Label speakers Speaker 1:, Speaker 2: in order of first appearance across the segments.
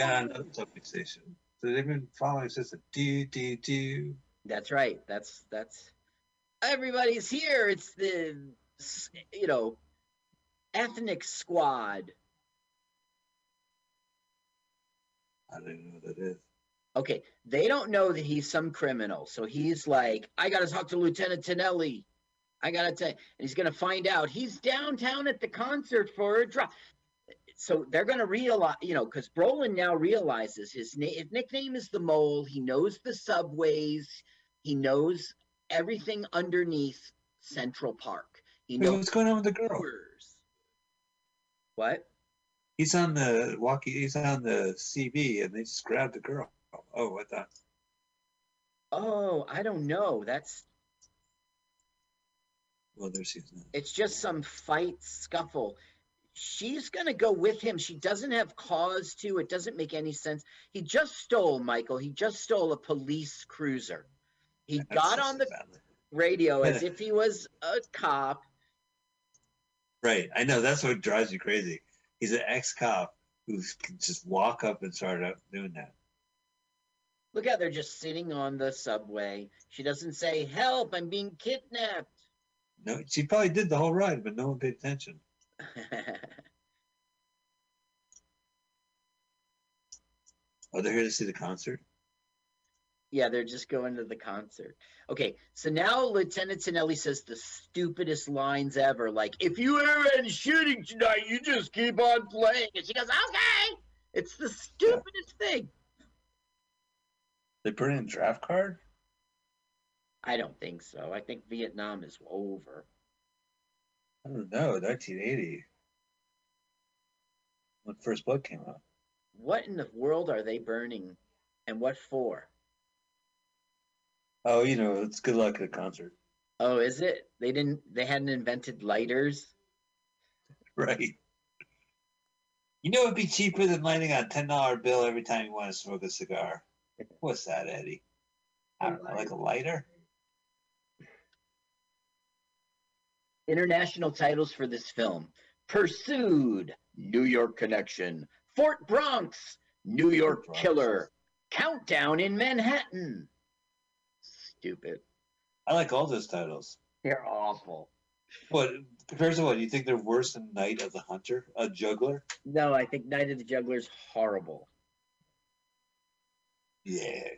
Speaker 1: got another station. So they've been following since the do do do.
Speaker 2: That's right. That's that's everybody's here. It's the you know ethnic squad.
Speaker 1: I don't even know what that is.
Speaker 2: Okay, they don't know that he's some criminal, so he's like, I gotta talk to Lieutenant Tonelli. I gotta tell, and he's gonna find out he's downtown at the concert for a drop. So they're gonna realize, you know, because Brolin now realizes his, na- his nickname is the Mole. He knows the subways. He knows everything underneath Central Park. He
Speaker 1: Wait,
Speaker 2: knows
Speaker 1: what's going on with the girl?
Speaker 2: What?
Speaker 1: He's on the walkie. He's on the CB, and they just grabbed the girl. Oh, what the?
Speaker 2: Oh, I don't know. That's
Speaker 1: Well, there she's not.
Speaker 2: it's just some fight scuffle. She's gonna go with him. She doesn't have cause to. It doesn't make any sense. He just stole Michael. He just stole a police cruiser. He
Speaker 1: That's
Speaker 2: got on the radio as if he was a cop.
Speaker 1: Right. I know. That's what drives me crazy. He's an ex-cop who can just walk up and start up doing that.
Speaker 2: Look how they're just sitting on the subway. She doesn't say, "Help! I'm being kidnapped."
Speaker 1: No, she probably did the whole ride, but no one paid attention. Oh, they're here to see the concert.
Speaker 2: Yeah, they're just going to the concert. Okay, so now Lieutenant Tonelli says the stupidest lines ever, like, if you ever end shooting tonight, you just keep on playing. And she goes, okay. It's the stupidest thing.
Speaker 1: They put in a draft card.
Speaker 2: I don't think so. I think Vietnam is over.
Speaker 1: I don't know. 1980, when First Blood came out.
Speaker 2: What in the world are they burning and what for?
Speaker 1: Oh, you know, it's good luck at a concert,
Speaker 2: Oh, is it? They didn't, they hadn't invented lighters?
Speaker 1: right? You know, it'd be cheaper than lighting a ten dollar bill every time you want to smoke a cigar. What's that, Eddie? I don't know, like a lighter.
Speaker 2: International titles for this film Pursued, New York Connection, Fort Bronx, New York
Speaker 1: Bronx.
Speaker 2: Killer, Countdown in Manhattan. Stupid.
Speaker 1: I like all those titles.
Speaker 2: They're awful.
Speaker 1: What compared to what? Do you think they're worse than Night of the Hunter, a juggler?
Speaker 2: No, I think Night of the Juggler is horrible.
Speaker 1: Yeah.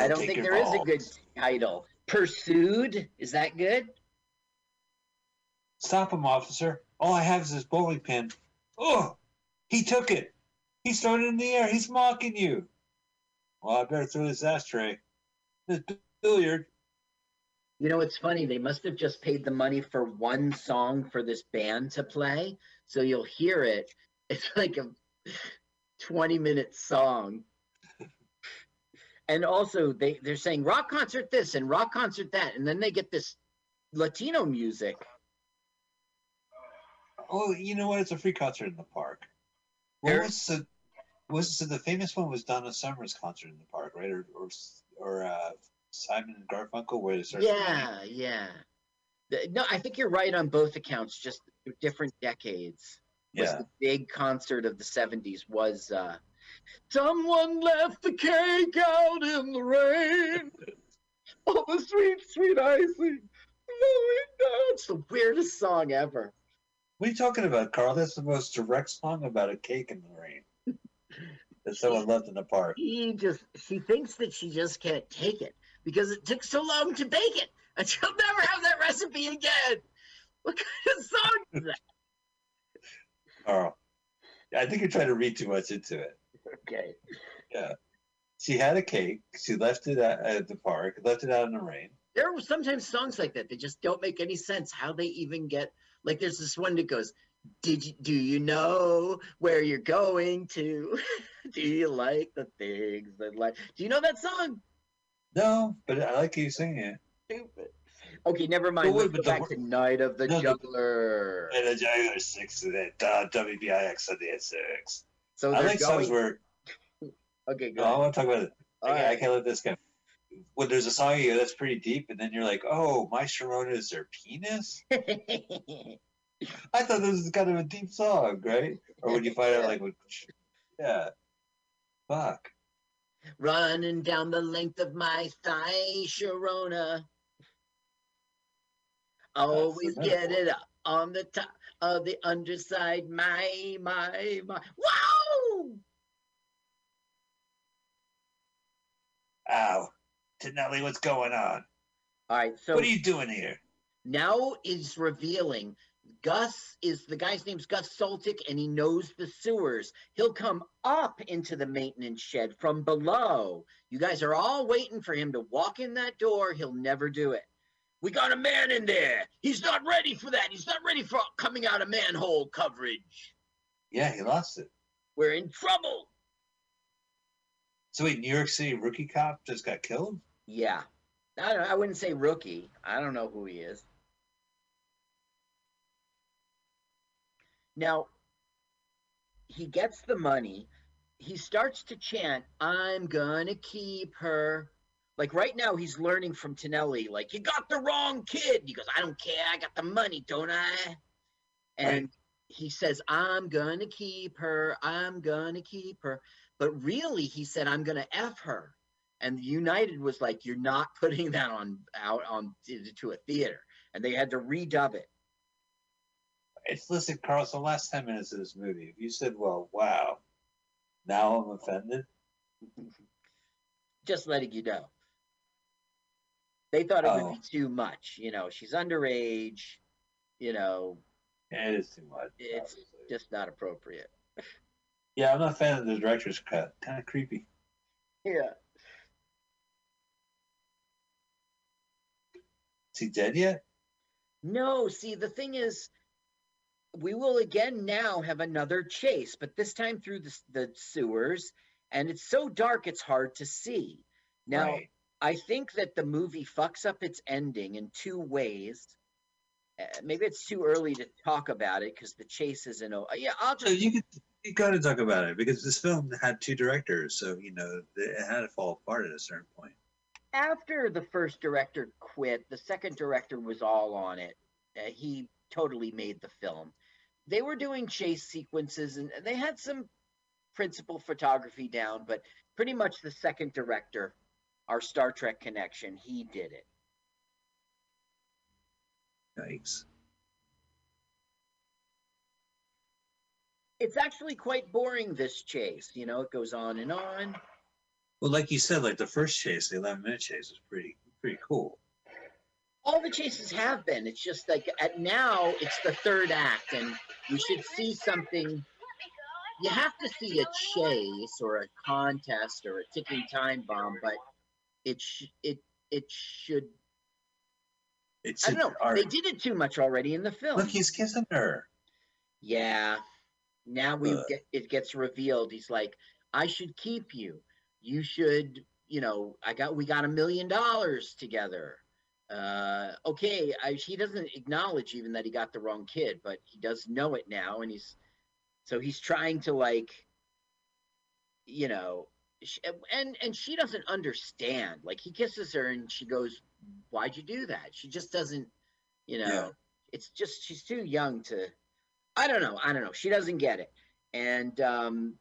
Speaker 2: I don't think there is a good title. Pursued, is that good?
Speaker 1: Stop him, officer. All I have is this bowling pin. Oh, he took it. He's throwing it in the air. He's mocking you. Well, I better throw this ashtray. This billiard.
Speaker 2: You know, it's funny. They must have just paid the money for one song for this band to play. So you'll hear it. It's like a 20 minute song. And also, they, they're saying rock concert this and rock concert that. And then they get this Latino music.
Speaker 1: Oh, you know what? It's a free concert in the park. What was the was so the famous one was Donna Summer's concert in the park, right? Or or or uh, Simon and Garfunkel, where it starts. raining?
Speaker 2: Yeah, yeah. The- No, I think you're right on both accounts, just different decades. was
Speaker 1: Yeah.
Speaker 2: the big concert of the 70s was uh someone left the cake out in the rain oh the sweet sweet icing down it's the weirdest song ever
Speaker 1: What are you talking about, Carl? That's the most direct song about a cake in the rain that someone left in the park.
Speaker 2: he just she thinks that she just can't take it because it took so long to bake it and she'll never have that recipe again what kind of song is that
Speaker 1: Carl, I think you're trying to read too much into it.
Speaker 2: okay Yeah.
Speaker 1: She had a cake. She left it at, at the park. Left it out in the rain.
Speaker 2: there are sometimes songs like that that just don't make any sense how they even get like there's this one that goes did you do you know where you're going to do you like the things that like do you know that song
Speaker 1: No, but I like you singing it.
Speaker 2: stupid okay never mind
Speaker 1: wait, but the
Speaker 2: back
Speaker 1: wor-
Speaker 2: to night of the
Speaker 1: No,
Speaker 2: juggler
Speaker 1: And the Jaguar six of it. Uh, WPIX Sunday at six.
Speaker 2: so
Speaker 1: I like songs where
Speaker 2: okay
Speaker 1: no,
Speaker 2: go
Speaker 1: I want to talk about it.
Speaker 2: All
Speaker 1: I, I can't let this go. When there's a song you go, that's pretty deep, and then you're like, oh, my Sharona is their penis. I thought this was kind of a deep song, right? Or when you find out, like, yeah. Fuck.
Speaker 2: Running down the length of my thigh, Sharona. Always get it up on the top of the underside. My, my, my. Wow!
Speaker 1: Ow. Tonelli, what's going on?
Speaker 2: All right, so
Speaker 1: what are you doing here?
Speaker 2: now is revealing Gus is the guy's name's Gus Soltic and he knows the sewers. He'll come up into the maintenance shed from below. You guys are all waiting for him to walk in that door. He'll never do it. We got a man in there. He's not ready for that. He's not ready for coming out of manhole coverage.
Speaker 1: Yeah, he lost it.
Speaker 2: We're in trouble.
Speaker 1: So wait, New York City rookie cop just got killed?
Speaker 2: Yeah. I don't I wouldn't say rookie. I don't know who he is. Now, he gets the money. He starts to chant, I'm gonna keep her. Like right now, he's learning from Tonelli, like, you got the wrong kid. He goes, I don't care. I got the money, don't I? And he says, I'm gonna keep her. I'm gonna keep her. But really, he said, I'm gonna F her. And United was like, you're not putting that on out on to, a theater. And they had to redub it.
Speaker 1: It's listen, Carlos, the last 10 minutes of this movie, if you said, well, wow, now I'm offended.
Speaker 2: just letting you know. They thought it would
Speaker 1: Oh.
Speaker 2: be too much. You know, she's underage. You know,
Speaker 1: Yeah, it is too much.
Speaker 2: It's
Speaker 1: obviously.
Speaker 2: just not appropriate.
Speaker 1: Yeah, I'm not a fan of the director's cut. Kind of creepy.
Speaker 2: Yeah.
Speaker 1: He dead yet?
Speaker 2: No, see, the thing is, we will again now have another chase, but this time through the, the sewers, and it's so dark it's hard to see. Now,
Speaker 1: Right.
Speaker 2: I think that the movie fucks up its ending in two ways. Uh, maybe it's too early to talk about it because the chase isn't. o- Yeah, I'll
Speaker 1: So
Speaker 2: just
Speaker 1: you could you got to talk about it because this film had two directors, so you know it had to fall apart at a certain point.
Speaker 2: After the first director quit, the second director was all on it. Uh, he totally made the film. They were doing chase sequences and they had some principal photography down, but pretty much the second director, our Star Trek connection, he did it.
Speaker 1: Yikes!
Speaker 2: It's actually quite boring, this chase. You know, it goes on and on.
Speaker 1: Well, like you said, like the first chase, the 11 minute chase was pretty pretty cool.
Speaker 2: all the chases have been. It's just like at now it's the third act, and you should see something. You have to see a chase or a contest or a ticking time bomb, but it sh- it it should.
Speaker 1: It's
Speaker 2: I don't know.
Speaker 1: Art.
Speaker 2: They did it too much already in the film.
Speaker 1: Look, he's kissing her.
Speaker 2: Yeah. Now we
Speaker 1: Ugh.
Speaker 2: get it gets revealed. He's like, I should keep you. You should, you know, I got we got a million dollars together. Uh okay, I, he doesn't acknowledge even that he got the wrong kid, but he does know it now and he's so he's trying to like you know, and and she doesn't understand. Like he kisses her and she goes, "Why'd you do that?" She just doesn't, you know.
Speaker 1: Yeah.
Speaker 2: It's just she's too young to. I don't know. I don't know. She doesn't get it, and um,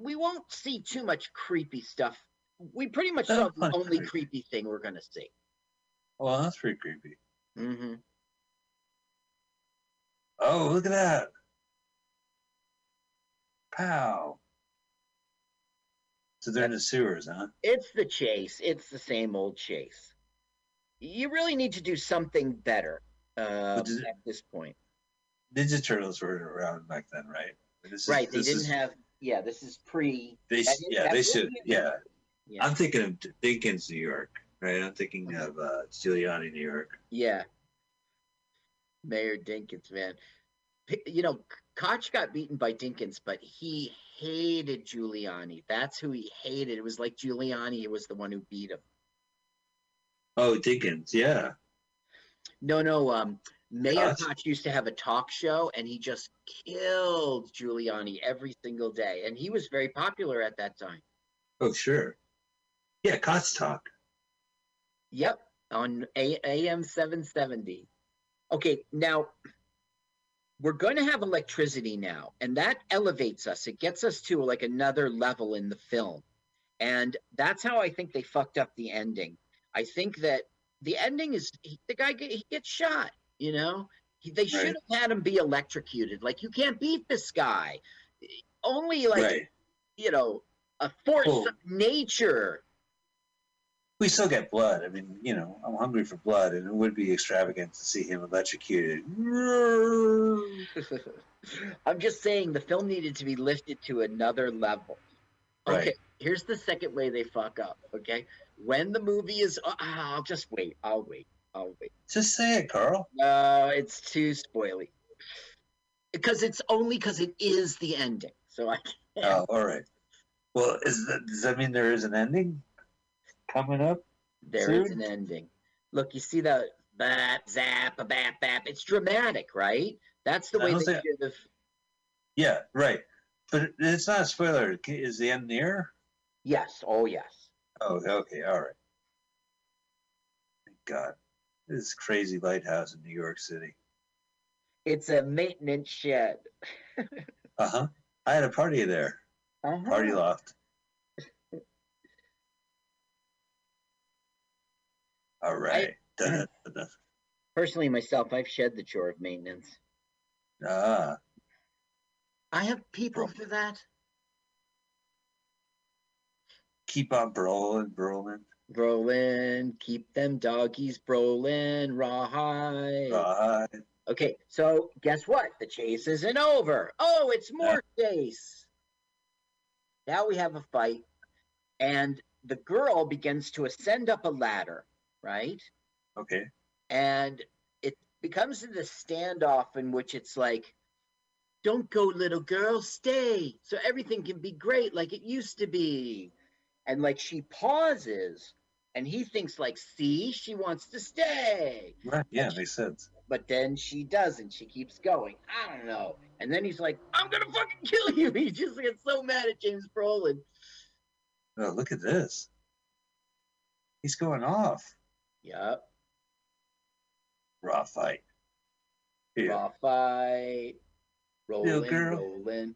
Speaker 2: we won't see too much creepy stuff. We pretty much saw the only
Speaker 1: creepy.
Speaker 2: creepy thing we're gonna see.
Speaker 1: Well, that's pretty creepy.
Speaker 2: hmm
Speaker 1: Oh, look at that! Pow! So they're in the sewers, huh?
Speaker 2: It's the chase. It's the same old chase. You really need to do something better uh,
Speaker 1: it-
Speaker 2: at this point.
Speaker 1: Ninja Turtles were around back then, right? This is-
Speaker 2: Right. They didn't
Speaker 1: is-
Speaker 2: have. Yeah. This is pre.
Speaker 1: They,
Speaker 2: that
Speaker 1: yeah, they should. Yeah,
Speaker 2: Yeah.
Speaker 1: I'm thinking of Dinkins, New York, right? I'm thinking of uh, Giuliani, New York.
Speaker 2: Yeah. Mayor Dinkins, man. You know, Koch got beaten by Dinkins, but he hated Giuliani. That's who he hated. It was like Giuliani was the one who beat him.
Speaker 1: Oh, Dinkins, yeah.
Speaker 2: No, no. Um, Mayor
Speaker 1: Koch?
Speaker 2: Used to have a talk show, and he just killed Giuliani every single day, and he was very popular at that time.
Speaker 1: Oh, sure. Yeah, Koch talk.
Speaker 2: Yep, on A- AM 770. Okay, now we're going to have electricity now, and that elevates us. It gets us to like another level in the film. And that's how I think they fucked up the ending. I think that the ending is he, the guy he gets shot, you know? He, they should have had him be electrocuted. Like, you can't beat this guy. Only like,
Speaker 1: right.
Speaker 2: you know, a force
Speaker 1: Well-
Speaker 2: of nature.
Speaker 1: We still get blood. I mean, you know, I'm hungry for blood, and it would be extravagant to see him electrocuted.
Speaker 2: I'm just saying the film needed to be lifted to another level. Okay,
Speaker 1: Right.
Speaker 2: here's the second way they fuck up. Okay, when the movie is, uh, I'll just wait. I'll wait. Wait.
Speaker 1: Just say it, Carl.
Speaker 2: No, it's too spoily. Because it's only because it is the ending. So I can't.
Speaker 1: Oh, all right. Well, is that, does that mean there is an ending coming up?
Speaker 2: There is
Speaker 1: soon?
Speaker 2: an ending. Look, you see that bap zap a bap bap. It's dramatic, right? That's the way they should have.
Speaker 1: Yeah, right. But it's not a spoiler. Is the end near?
Speaker 2: Yes. Oh, yes.
Speaker 1: Oh, okay, all right. Thank God, this crazy lighthouse in New York City.
Speaker 2: It's a maintenance shed.
Speaker 1: Uh huh. I had a party there.
Speaker 2: Uh-huh.
Speaker 1: Party loft. All right. Da-da-da-da.
Speaker 2: Personally, myself, I've shed the chore of maintenance.
Speaker 1: Ah,
Speaker 2: I have people for that.
Speaker 1: keep on brawling, brawling.
Speaker 2: Brolin, keep them doggies brolin, rawhide.
Speaker 1: Right.
Speaker 2: Okay, so guess what? The chase isn't over. Oh, it's more chase. Now we have a fight, and the girl begins to ascend up a ladder, right?
Speaker 1: Okay.
Speaker 2: and it becomes this standoff in which it's like don't go little girl stay so everything can be great like it used to be and like she pauses and he thinks like see she wants to stay
Speaker 1: Right. Yeah, makes sense.
Speaker 2: but then she doesn't she keeps going i don't know and then he's like i'm gonna fucking kill you he just gets so mad at james brolin
Speaker 1: Oh, look at this. He's going off.
Speaker 2: yep
Speaker 1: Raw fight.
Speaker 2: Raw fight rolling rolling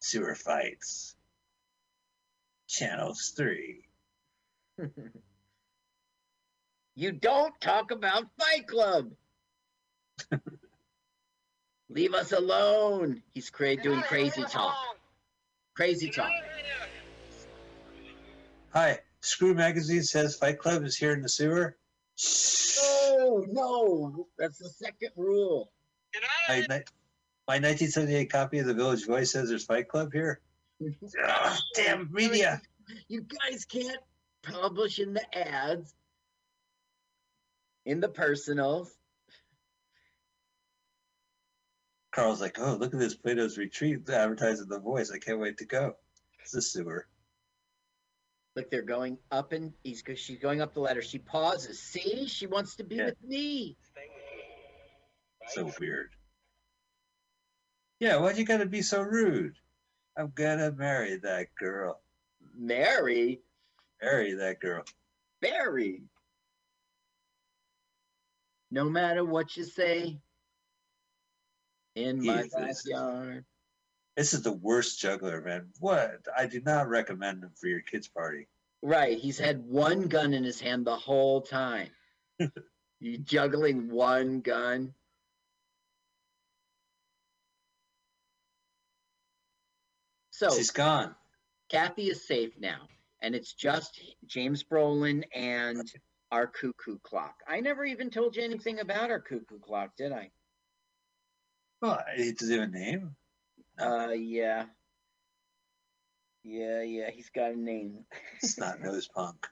Speaker 1: Sewer fights. Channels three.
Speaker 2: you don't talk about Fight Club. Leave us alone. He's cra- doing crazy talk. Crazy talk.
Speaker 1: Hi. Screw Magazine says Fight Club is here in the sewer.
Speaker 2: Oh no, that's the second rule.
Speaker 1: My, my 1978 copy of the Village Voice says there's Fight Club here. Ah, damn media.
Speaker 2: You guys can't publish in the ads, in the personals.
Speaker 1: Carl's like, oh, look at this Plato's Retreat advertising the voice. I can't wait to go. It's the sewer.
Speaker 2: Look, they're going up and he's she's going up the ladder. She pauses. See, she wants to be
Speaker 1: Yeah.
Speaker 2: with me.
Speaker 1: So weird. Yeah, why'd you gotta be so rude? I'm gonna marry that girl.
Speaker 2: Marry?
Speaker 1: Marry that girl.
Speaker 2: Marry. No matter what you say, in my
Speaker 1: is-
Speaker 2: backyard.
Speaker 1: This is the worst juggler, man. What? I do not recommend him for your kid's party.
Speaker 2: Right, he's had one gun in his hand the whole time. you juggling one gun. So
Speaker 1: She's gone.
Speaker 2: Kathy is safe now, and it's just James Brolin and our cuckoo clock. I never even told you anything about our cuckoo clock, did I?
Speaker 1: Well, does he have a name?
Speaker 2: Uh, yeah. Yeah, yeah, he's got a name.
Speaker 1: it's not nose punk.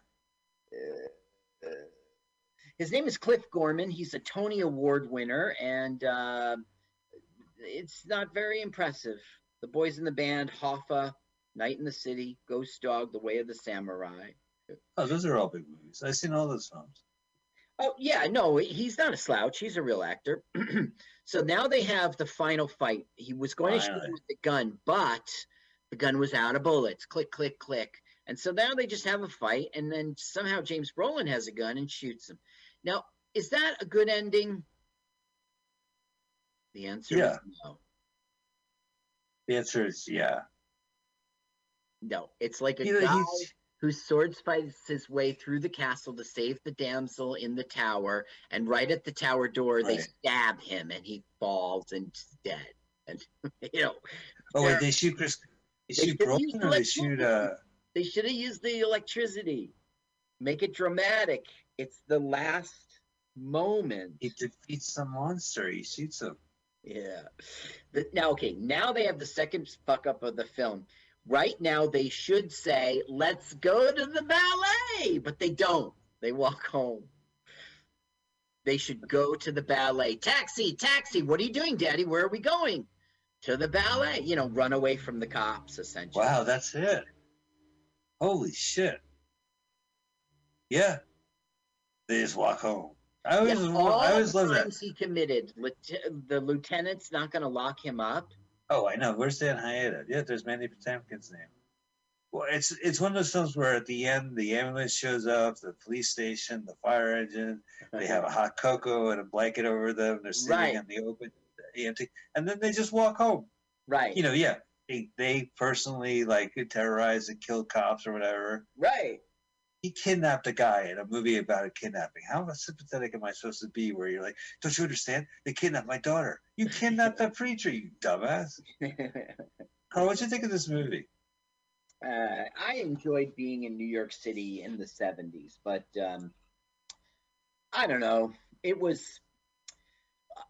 Speaker 2: Uh, uh, his name is Cliff Gorman. He's a Tony Award winner, and uh, it's not very impressive. The boys in the band, Hoffa, Night in the City, Ghost Dog, The Way of the Samurai.
Speaker 1: Oh, those are all big movies. I've seen all those films.
Speaker 2: Oh yeah, no, he's not a slouch. He's a real actor. so now they have the final fight. He was going to shoot him with the gun, but the gun was out of bullets. Click, click, click. And so now they just have a fight, and then somehow James Brolin has a gun and shoots him. Now, is that a good ending? The answer
Speaker 1: Yeah.
Speaker 2: is no.
Speaker 1: The answer is yeah.
Speaker 2: No, it's like a
Speaker 1: You
Speaker 2: guy
Speaker 1: he's-
Speaker 2: who sword fights his way through the castle to save the damsel in the tower, and right at the tower door they
Speaker 1: Right.
Speaker 2: stab him and he falls and is dead. And you know,
Speaker 1: Oh
Speaker 2: They're-
Speaker 1: wait, they shoot Chris. They
Speaker 2: They
Speaker 1: shoot
Speaker 2: should've used
Speaker 1: Brolin or they shoot uh
Speaker 2: they should have used the electricity. Make it dramatic. It's the last moment.
Speaker 1: he defeats some monster. He shoots him.
Speaker 2: Yeah. The- now, okay, now they have the second fuck up of the film. Right now, they should say, let's go to the ballet, but they don't. They walk home. They should go to the ballet. Taxi, taxi, what are you doing, Daddy? Where are we going? To the ballet. You know, run away from the cops, essentially.
Speaker 1: Wow, that's it. Holy shit. Yeah. They just walk home. I always,
Speaker 2: Yeah, all
Speaker 1: I always love that.
Speaker 2: he committed. The lieutenant's not going to lock him up.
Speaker 1: Oh, I know. We're saying Hyena? Yeah, there's Mandy Patinkin's name. Well, it's it's one of those films where at the end the ambulance shows up, the police station, the fire engine. They have a hot cocoa and a blanket over them. They're sitting
Speaker 2: Right.
Speaker 1: in the open, empty, and then they just walk home.
Speaker 2: right.
Speaker 1: You know, yeah, they they personally like terrorize and kill cops or whatever.
Speaker 2: right.
Speaker 1: He kidnapped a guy in a movie about a kidnapping. How sympathetic am I supposed to be? Where you're like, don't you understand? They kidnapped my daughter. You kidnapped that preacher, you dumbass. Carl, what'd you think of this movie?
Speaker 2: uh, I enjoyed being in New York City in the 70s, but um, I don't know. It was uh,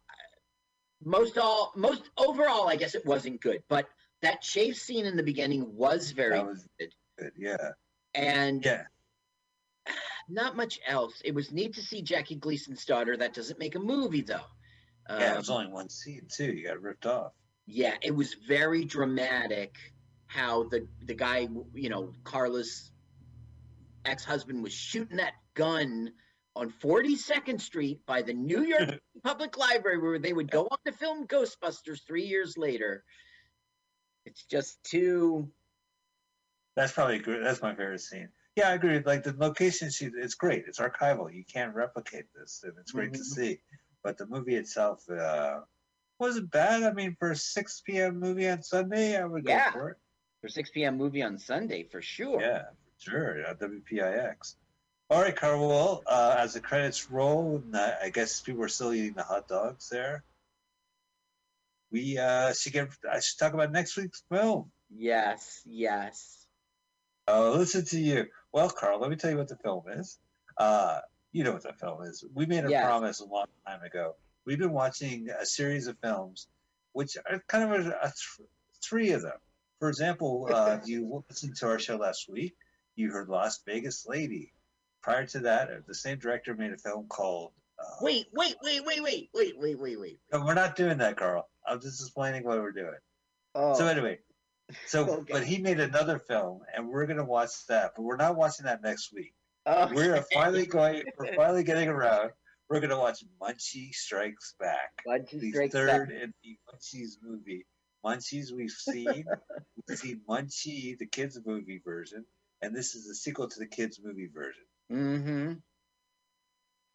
Speaker 2: most all most overall. I guess it wasn't good, but that chase scene in the beginning was very
Speaker 1: was
Speaker 2: good,
Speaker 1: good. Yeah.
Speaker 2: and
Speaker 1: Yeah.
Speaker 2: Not much else. It was neat to see Jackie Gleason's daughter. That doesn't make a movie though.
Speaker 1: Yeah, it
Speaker 2: Um,
Speaker 1: was only one scene too. You got ripped off.
Speaker 2: yeah it was very dramatic how the the guy you know carla's ex-husband was shooting that gun on 42nd street by the new york public library where they would go on to film ghostbusters three years later it's just too
Speaker 1: That's probably. That's my favorite scene. Yeah, I agree. Like the location shoot, it's great. It's archival. You can't replicate this, and it's great to
Speaker 2: Mhm.
Speaker 1: see. But the movie itself uh, wasn't bad. I mean, for a 6 p.m. movie on Sunday, I would
Speaker 2: Yeah.
Speaker 1: go for it.
Speaker 2: for 6 p.m movie on sunday for sure
Speaker 1: Yeah, for sure. On WPIX. All right, Carl. Well, uh, as the credits roll, and I guess people are still eating the hot dogs there. We uh, should get. I should talk about next week's film.
Speaker 2: yes yes
Speaker 1: Oh, listen to you. Well, Carl, let me tell you what the film is. Uh, you know what the film is. We made a
Speaker 2: Yes.
Speaker 1: promise a long time ago. We've been watching a series of films, which are kind of a, a th- three of them. For example, uh, you listened to our show last week, you heard Las Vegas Lady. Prior to that, uh, the same director made a film called. Uh,
Speaker 2: wait wait wait wait wait wait wait wait wait
Speaker 1: no, we're not doing that, Carl. I'm just explaining what we're doing.
Speaker 2: oh
Speaker 1: So anyway, so
Speaker 2: Okay.
Speaker 1: but he made another film, and we're gonna watch that. But we're not watching that next week.
Speaker 2: okay.
Speaker 1: we're finally going we're finally getting around we're going to watch munchie strikes back
Speaker 2: Bunch of
Speaker 1: the
Speaker 2: strikes
Speaker 1: third
Speaker 2: back.
Speaker 1: in the munchies movie munchies we've seen we've seen munchie the kids movie version and this is the sequel to the kids movie version
Speaker 2: Mm-hmm.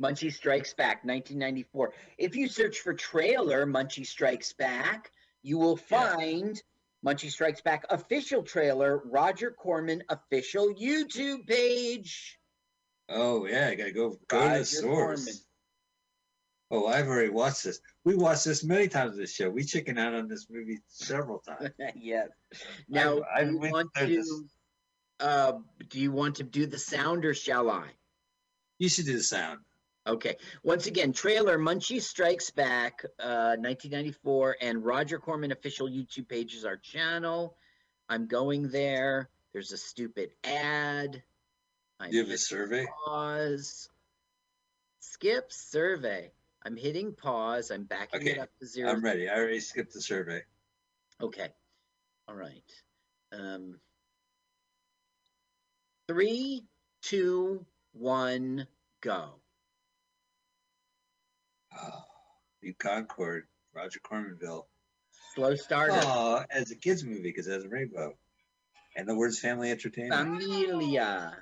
Speaker 2: Munchie Strikes Back, 1994. If you search for trailer Munchie Strikes Back, you will find Munchie Strikes Back official trailer, Roger Corman official YouTube page.
Speaker 1: oh yeah i gotta go go to
Speaker 2: Roger
Speaker 1: the source
Speaker 2: Corman.
Speaker 1: oh i've already watched this we watched this many times this show we chicken out on this movie several times
Speaker 2: yes. Now,
Speaker 1: I
Speaker 2: do you want to? Uh, do you want to do the sound or shall I?
Speaker 1: you should do the sound
Speaker 2: Okay. Once again, trailer Munchie Strikes Back, uh, 1994, and Roger Corman official YouTube page is our channel. I'm going there. There's a stupid ad. I'm
Speaker 1: you have a survey
Speaker 2: pause. Skip survey. I'm hitting pause. I'm backing it up to 0
Speaker 1: i'm ready i already skipped the survey
Speaker 2: Okay. All right. Um, three, two, one, go.
Speaker 1: Uh, oh, new concorde roger cormanville
Speaker 2: Slow starter.
Speaker 1: Oh, as a kids movie because it has a rainbow, and the words family entertainment.
Speaker 2: Familia.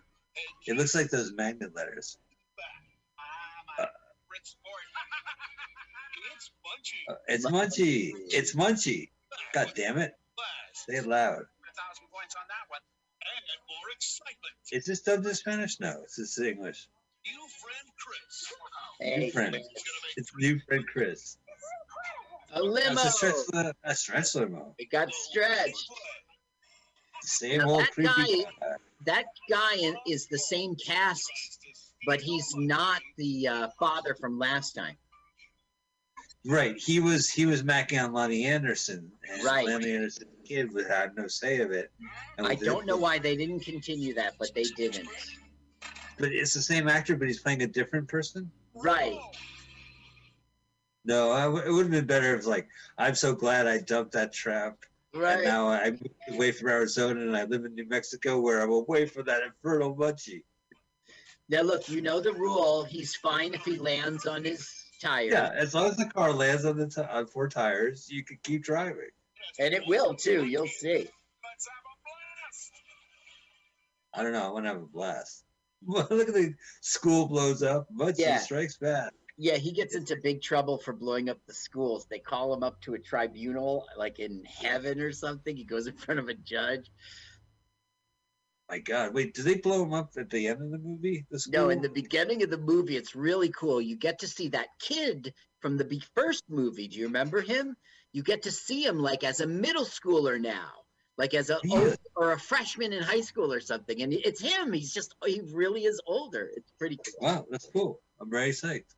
Speaker 1: It looks like those magnet letters.
Speaker 3: I'm a Fritz Sport. it's
Speaker 1: Uh, it's Munchie. It's Munchie. God damn it. Say it loud. Is this dubbed in Spanish? No, it's just English.
Speaker 3: New friend.
Speaker 1: It's new friend Chris.
Speaker 2: a limo.
Speaker 1: That's a stretch, li- a stretch limo.
Speaker 2: It got stretched.
Speaker 1: Same
Speaker 2: Now
Speaker 1: old
Speaker 2: that
Speaker 1: creepy.
Speaker 2: guy-
Speaker 1: guy.
Speaker 2: That guy is the same cast, but he's not the uh, father from last time.
Speaker 1: Right. He was he was macking on Loni Anderson, and
Speaker 2: Right.
Speaker 1: Loni Anderson kid would have no say of it. And
Speaker 2: I don't know why they didn't continue that, but they didn't.
Speaker 1: But it's the same actor, but he's playing a different person.
Speaker 2: Right.
Speaker 1: No, I w- it would have been better if like I'm so glad I dumped that trap, and
Speaker 2: Right.
Speaker 1: now I moved away from Arizona and I live in New Mexico, where I'm away from that infernal munchie.
Speaker 2: Now look, you know the rule. He's fine if he lands on his tire,
Speaker 1: Yeah, as long as the car lands on the t- on four tires, you can keep driving.
Speaker 2: and it will too. You'll see.
Speaker 3: Let's have a blast.
Speaker 1: I don't know. I want to have a blast. Look at the school blows up. Munchie
Speaker 2: Yeah.
Speaker 1: strikes back.
Speaker 2: Yeah, he gets into big trouble for blowing up the schools. They call him up to a tribunal, like in heaven or something. He goes in front of a judge.
Speaker 1: My God, wait, did they blow him up at the end of the movie? The?
Speaker 2: No, in the beginning of the movie, it's really cool. You get to see that kid from the first movie. Do you remember him? You get to see him like as a middle schooler now, like as a or a freshman in high school or something. And it's him. He's just he really is older. It's pretty cool.
Speaker 1: Wow, that's cool. I'm very psyched.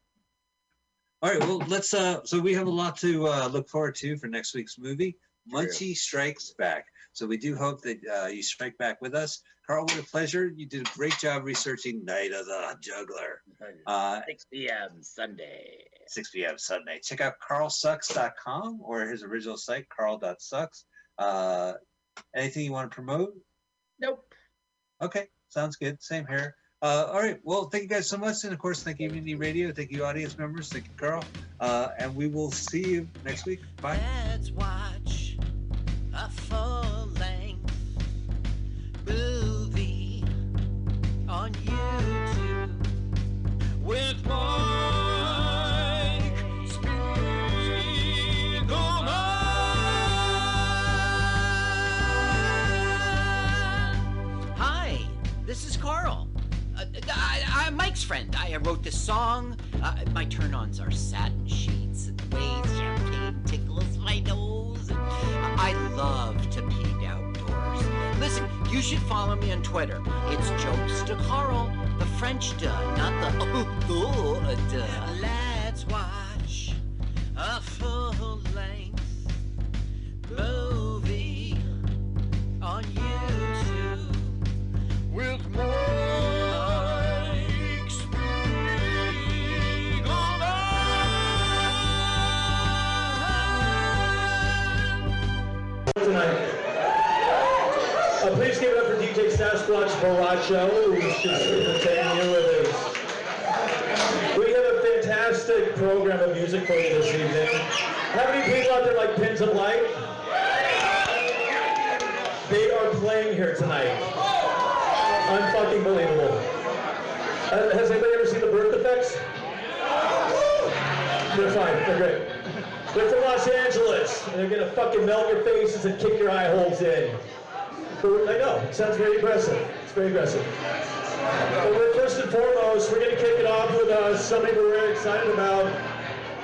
Speaker 1: All right, well, let's. uh So we have a lot to uh look forward to for next week's movie. Munchie Strikes Back. So we do hope that uh, you strike back with us. Carl, what a pleasure. You did a great job researching Night of the Juggler. Uh,
Speaker 2: 6 p.m. Sunday.
Speaker 1: 6 p.m. Sunday. Check out carlsucks.com or his original site, carl.sucks. Uh, anything you want to promote?
Speaker 2: Nope.
Speaker 1: Okay, sounds good. Same here. Uh, all right. Well, thank you guys so much. And of course, thank you, Mutiny Radio. Thank you, audience members. Thank you, Carl. Uh, and we will see you next week. Bye.
Speaker 4: This is Carl. Uh, I, I'm Mike's friend. I wrote this song. Uh, my turn ons are satin sheets and the way champagne tickles my nose. And I love to pee outdoors. Listen, you should follow me on Twitter. It's Jokes to Carl, the French duh, not the oh duh.
Speaker 5: You with. We have a fantastic program of music for you this evening. How many people out there like Pins of Light? They are playing here tonight. Unfucking believable. Uh, has anybody ever seen the birth effects? They're fine. They're great. They're from Los Angeles. And they're gonna fucking melt your faces and kick your eye holes in. I know, sounds very aggressive. Very aggressive. We're, first and foremost, we're gonna kick it off with uh, somebody we're very excited about.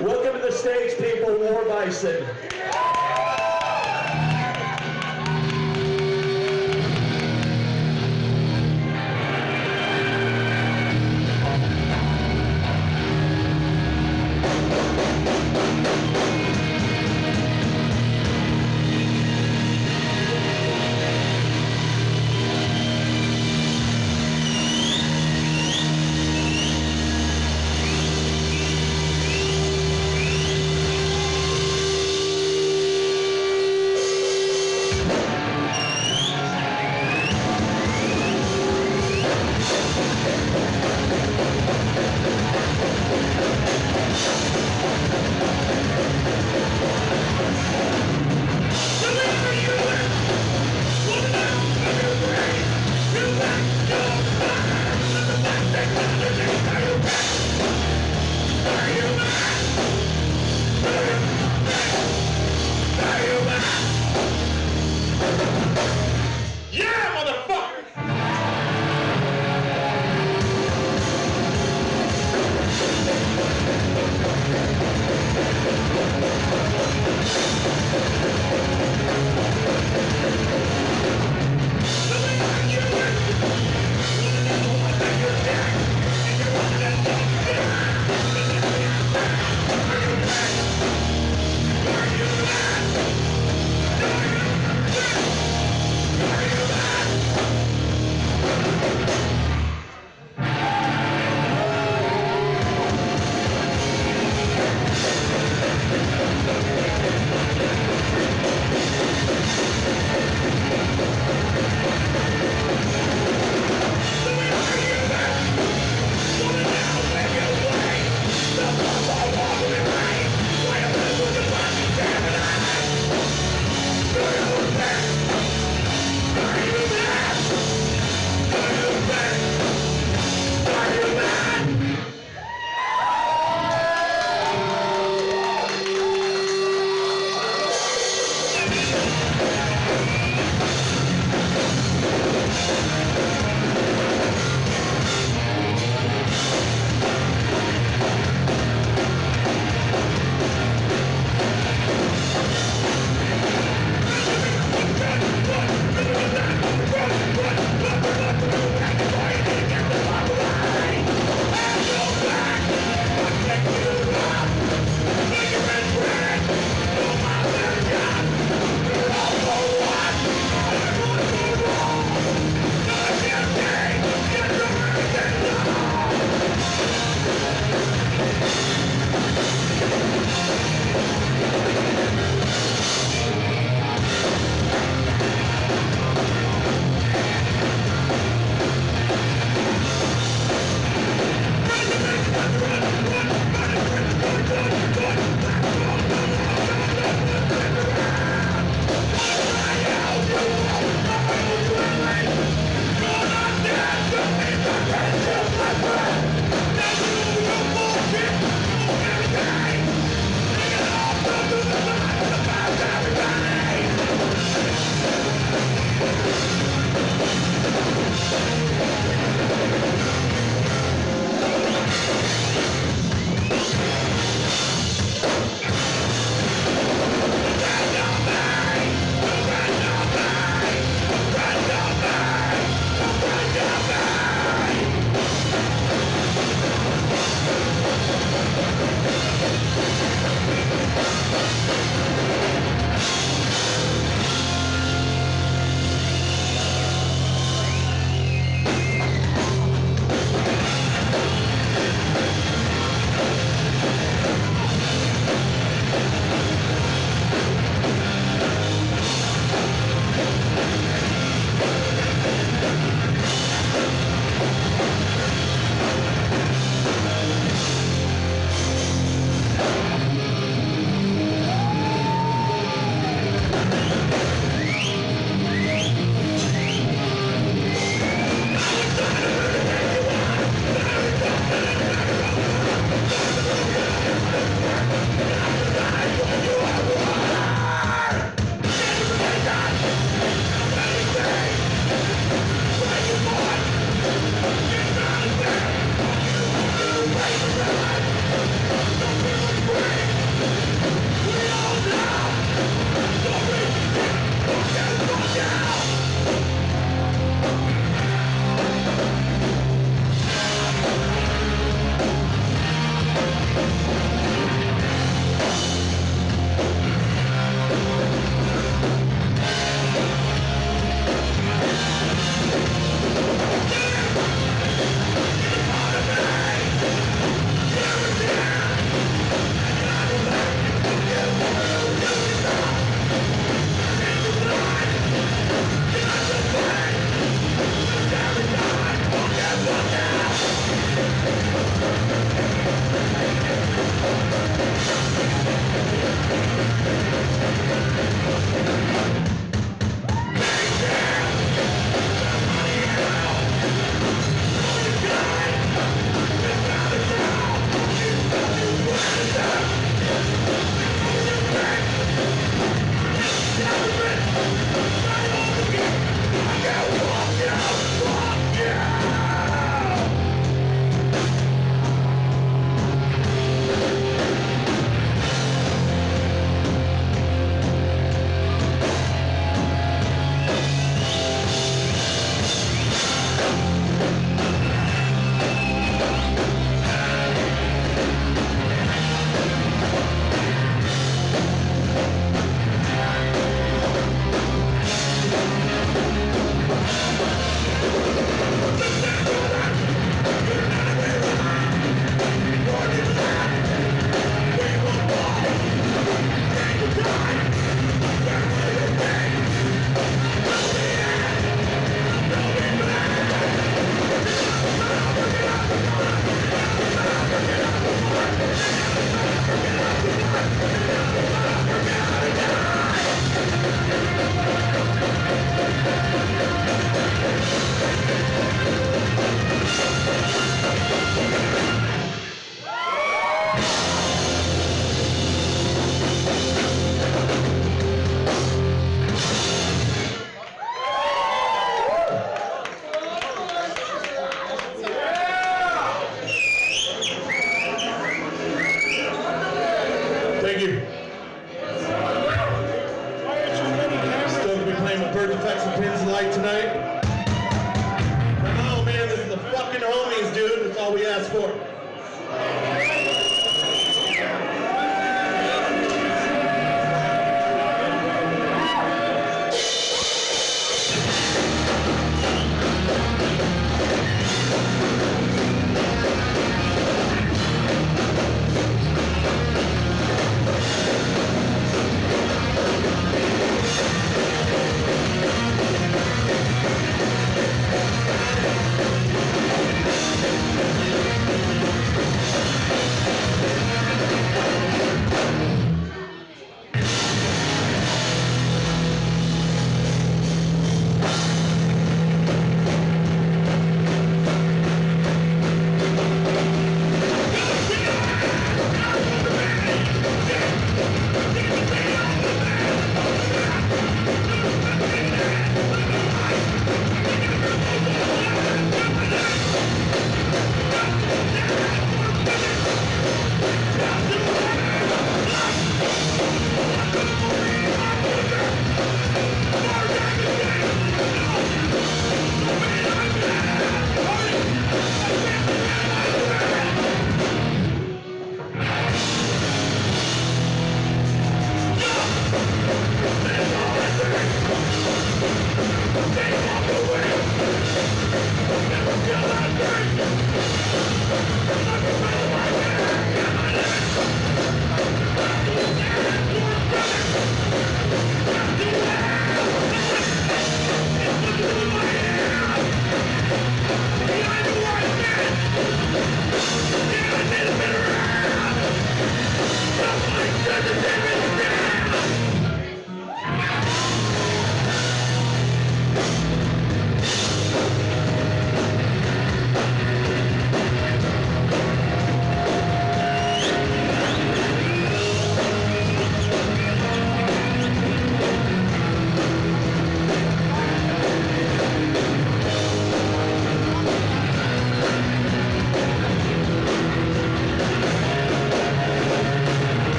Speaker 5: Welcome to the stage, people, War Bison.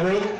Speaker 5: About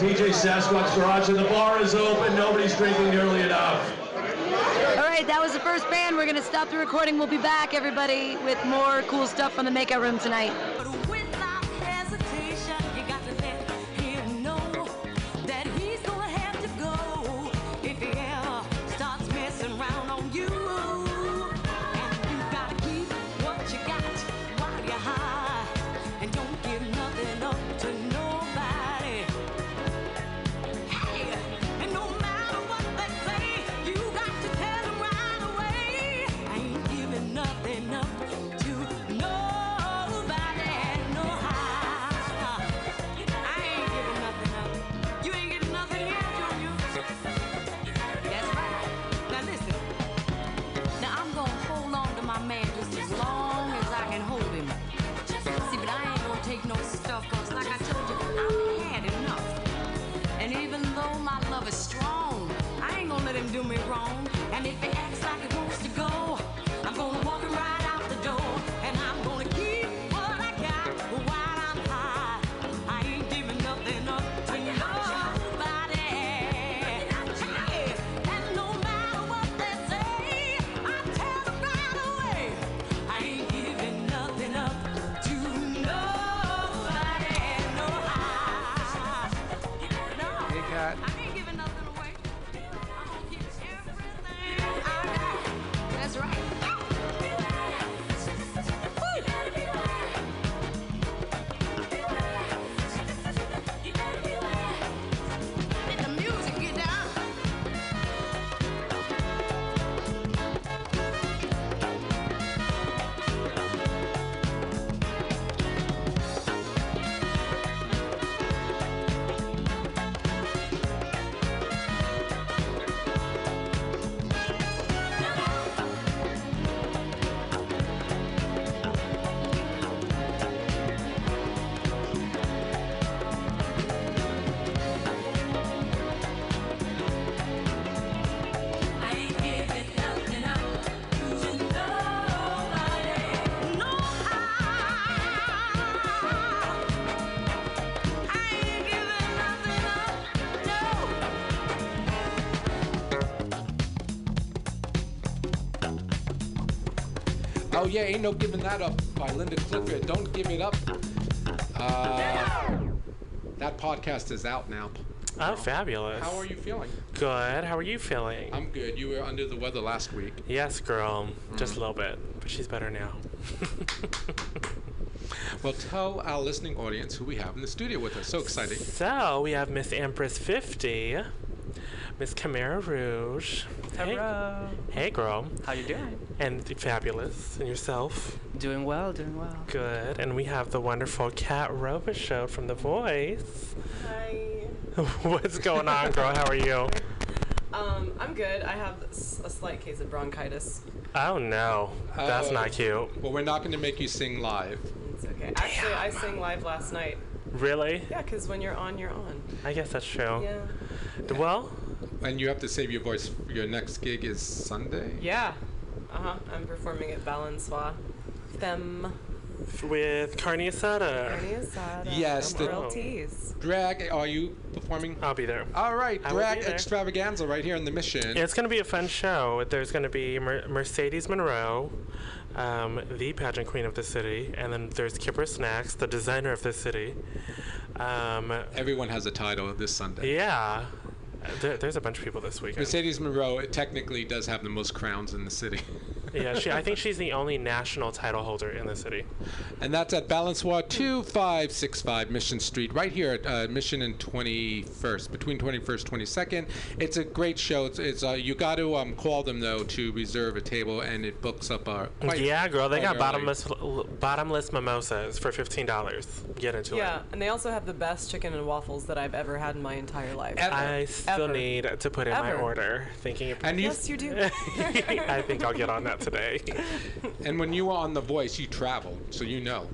Speaker 5: TJ Sasquatch Garage, and the bar is open. Nobody's drinking nearly enough.
Speaker 6: All right, that was the first band. We're going to stop the recording. We'll be back, everybody, with more cool stuff from the Makeout Room tonight.
Speaker 7: Yeah, ain't no giving that up by Linda Clifford. Don't give it up. Uh, that podcast is out now.
Speaker 8: Oh, fabulous.
Speaker 7: How are you feeling?
Speaker 8: Good. How are you feeling?
Speaker 7: I'm good. You were under the weather last week.
Speaker 8: yes, girl. Just
Speaker 7: Mm.
Speaker 8: a little bit, but she's better now.
Speaker 7: Well, tell our listening audience who we have in the studio with us. So exciting.
Speaker 8: So we have Miss Empress 50, Miss Chimera Rouge. Hey- Hey, girl.
Speaker 9: How you doing?
Speaker 8: And fabulous. And yourself?
Speaker 9: Doing well, doing well.
Speaker 8: Good. And we have the wonderful Kat Robichaud from The Voice.
Speaker 10: Hi.
Speaker 8: What's going on, girl? How are you?
Speaker 10: Um, I'm good. I have s- a slight case of bronchitis.
Speaker 8: Oh no, that's
Speaker 7: Oh.
Speaker 8: not cute.
Speaker 7: Well, we're not going to make you sing live.
Speaker 10: It's okay. Actually, I sang live last night.
Speaker 8: Really?
Speaker 10: Yeah, because when you're on, you're on.
Speaker 8: I guess that's true.
Speaker 10: Yeah.
Speaker 8: Well,
Speaker 7: And you have to save your voice. Your next gig is Sunday.
Speaker 10: Yeah. Uh huh. I'm performing at Balancoire. Femme.
Speaker 8: with Carne Asada.
Speaker 10: Carne asada.
Speaker 7: Yes, the-
Speaker 10: Royalties.
Speaker 7: Drag. Are you performing?
Speaker 8: I'll be there.
Speaker 7: All right,
Speaker 8: I will
Speaker 7: drag
Speaker 8: be there.
Speaker 7: extravaganza right here in the Mission.
Speaker 8: It's going to be a fun show. There's going to be Mer- Mercedes Monroe, um, the pageant queen of the city, and then there's Kipper Snacks, the designer of the city. Um,
Speaker 7: Everyone has a title this Sunday.
Speaker 8: yeah, there, there's a bunch of people this weekend.
Speaker 7: Mercedes Monroe technically does have the most crowns in the city.
Speaker 8: yeah, she, I think she's the only national title holder in the city.
Speaker 7: And that's at Balancoire 2565 Mission Street, right here at uh, Mission and 21st, between 21st 22nd. It's a great show. It's, it's uh, you got to um, call them though to reserve a table, and it books up. Uh, quite,
Speaker 8: yeah, girl, they got
Speaker 7: early.
Speaker 8: bottomless bottomless mimosas for fifteen dollars. Get into it.
Speaker 10: Yeah, and they also have the best chicken and waffles that I've ever had in my entire life.
Speaker 8: it. I still
Speaker 10: Ever.
Speaker 8: need to put in my order. Thinking.
Speaker 7: And you,
Speaker 10: Yes, you do.
Speaker 8: I think I'll get on that today.
Speaker 7: and when you were on The Voice, you traveled, so you know.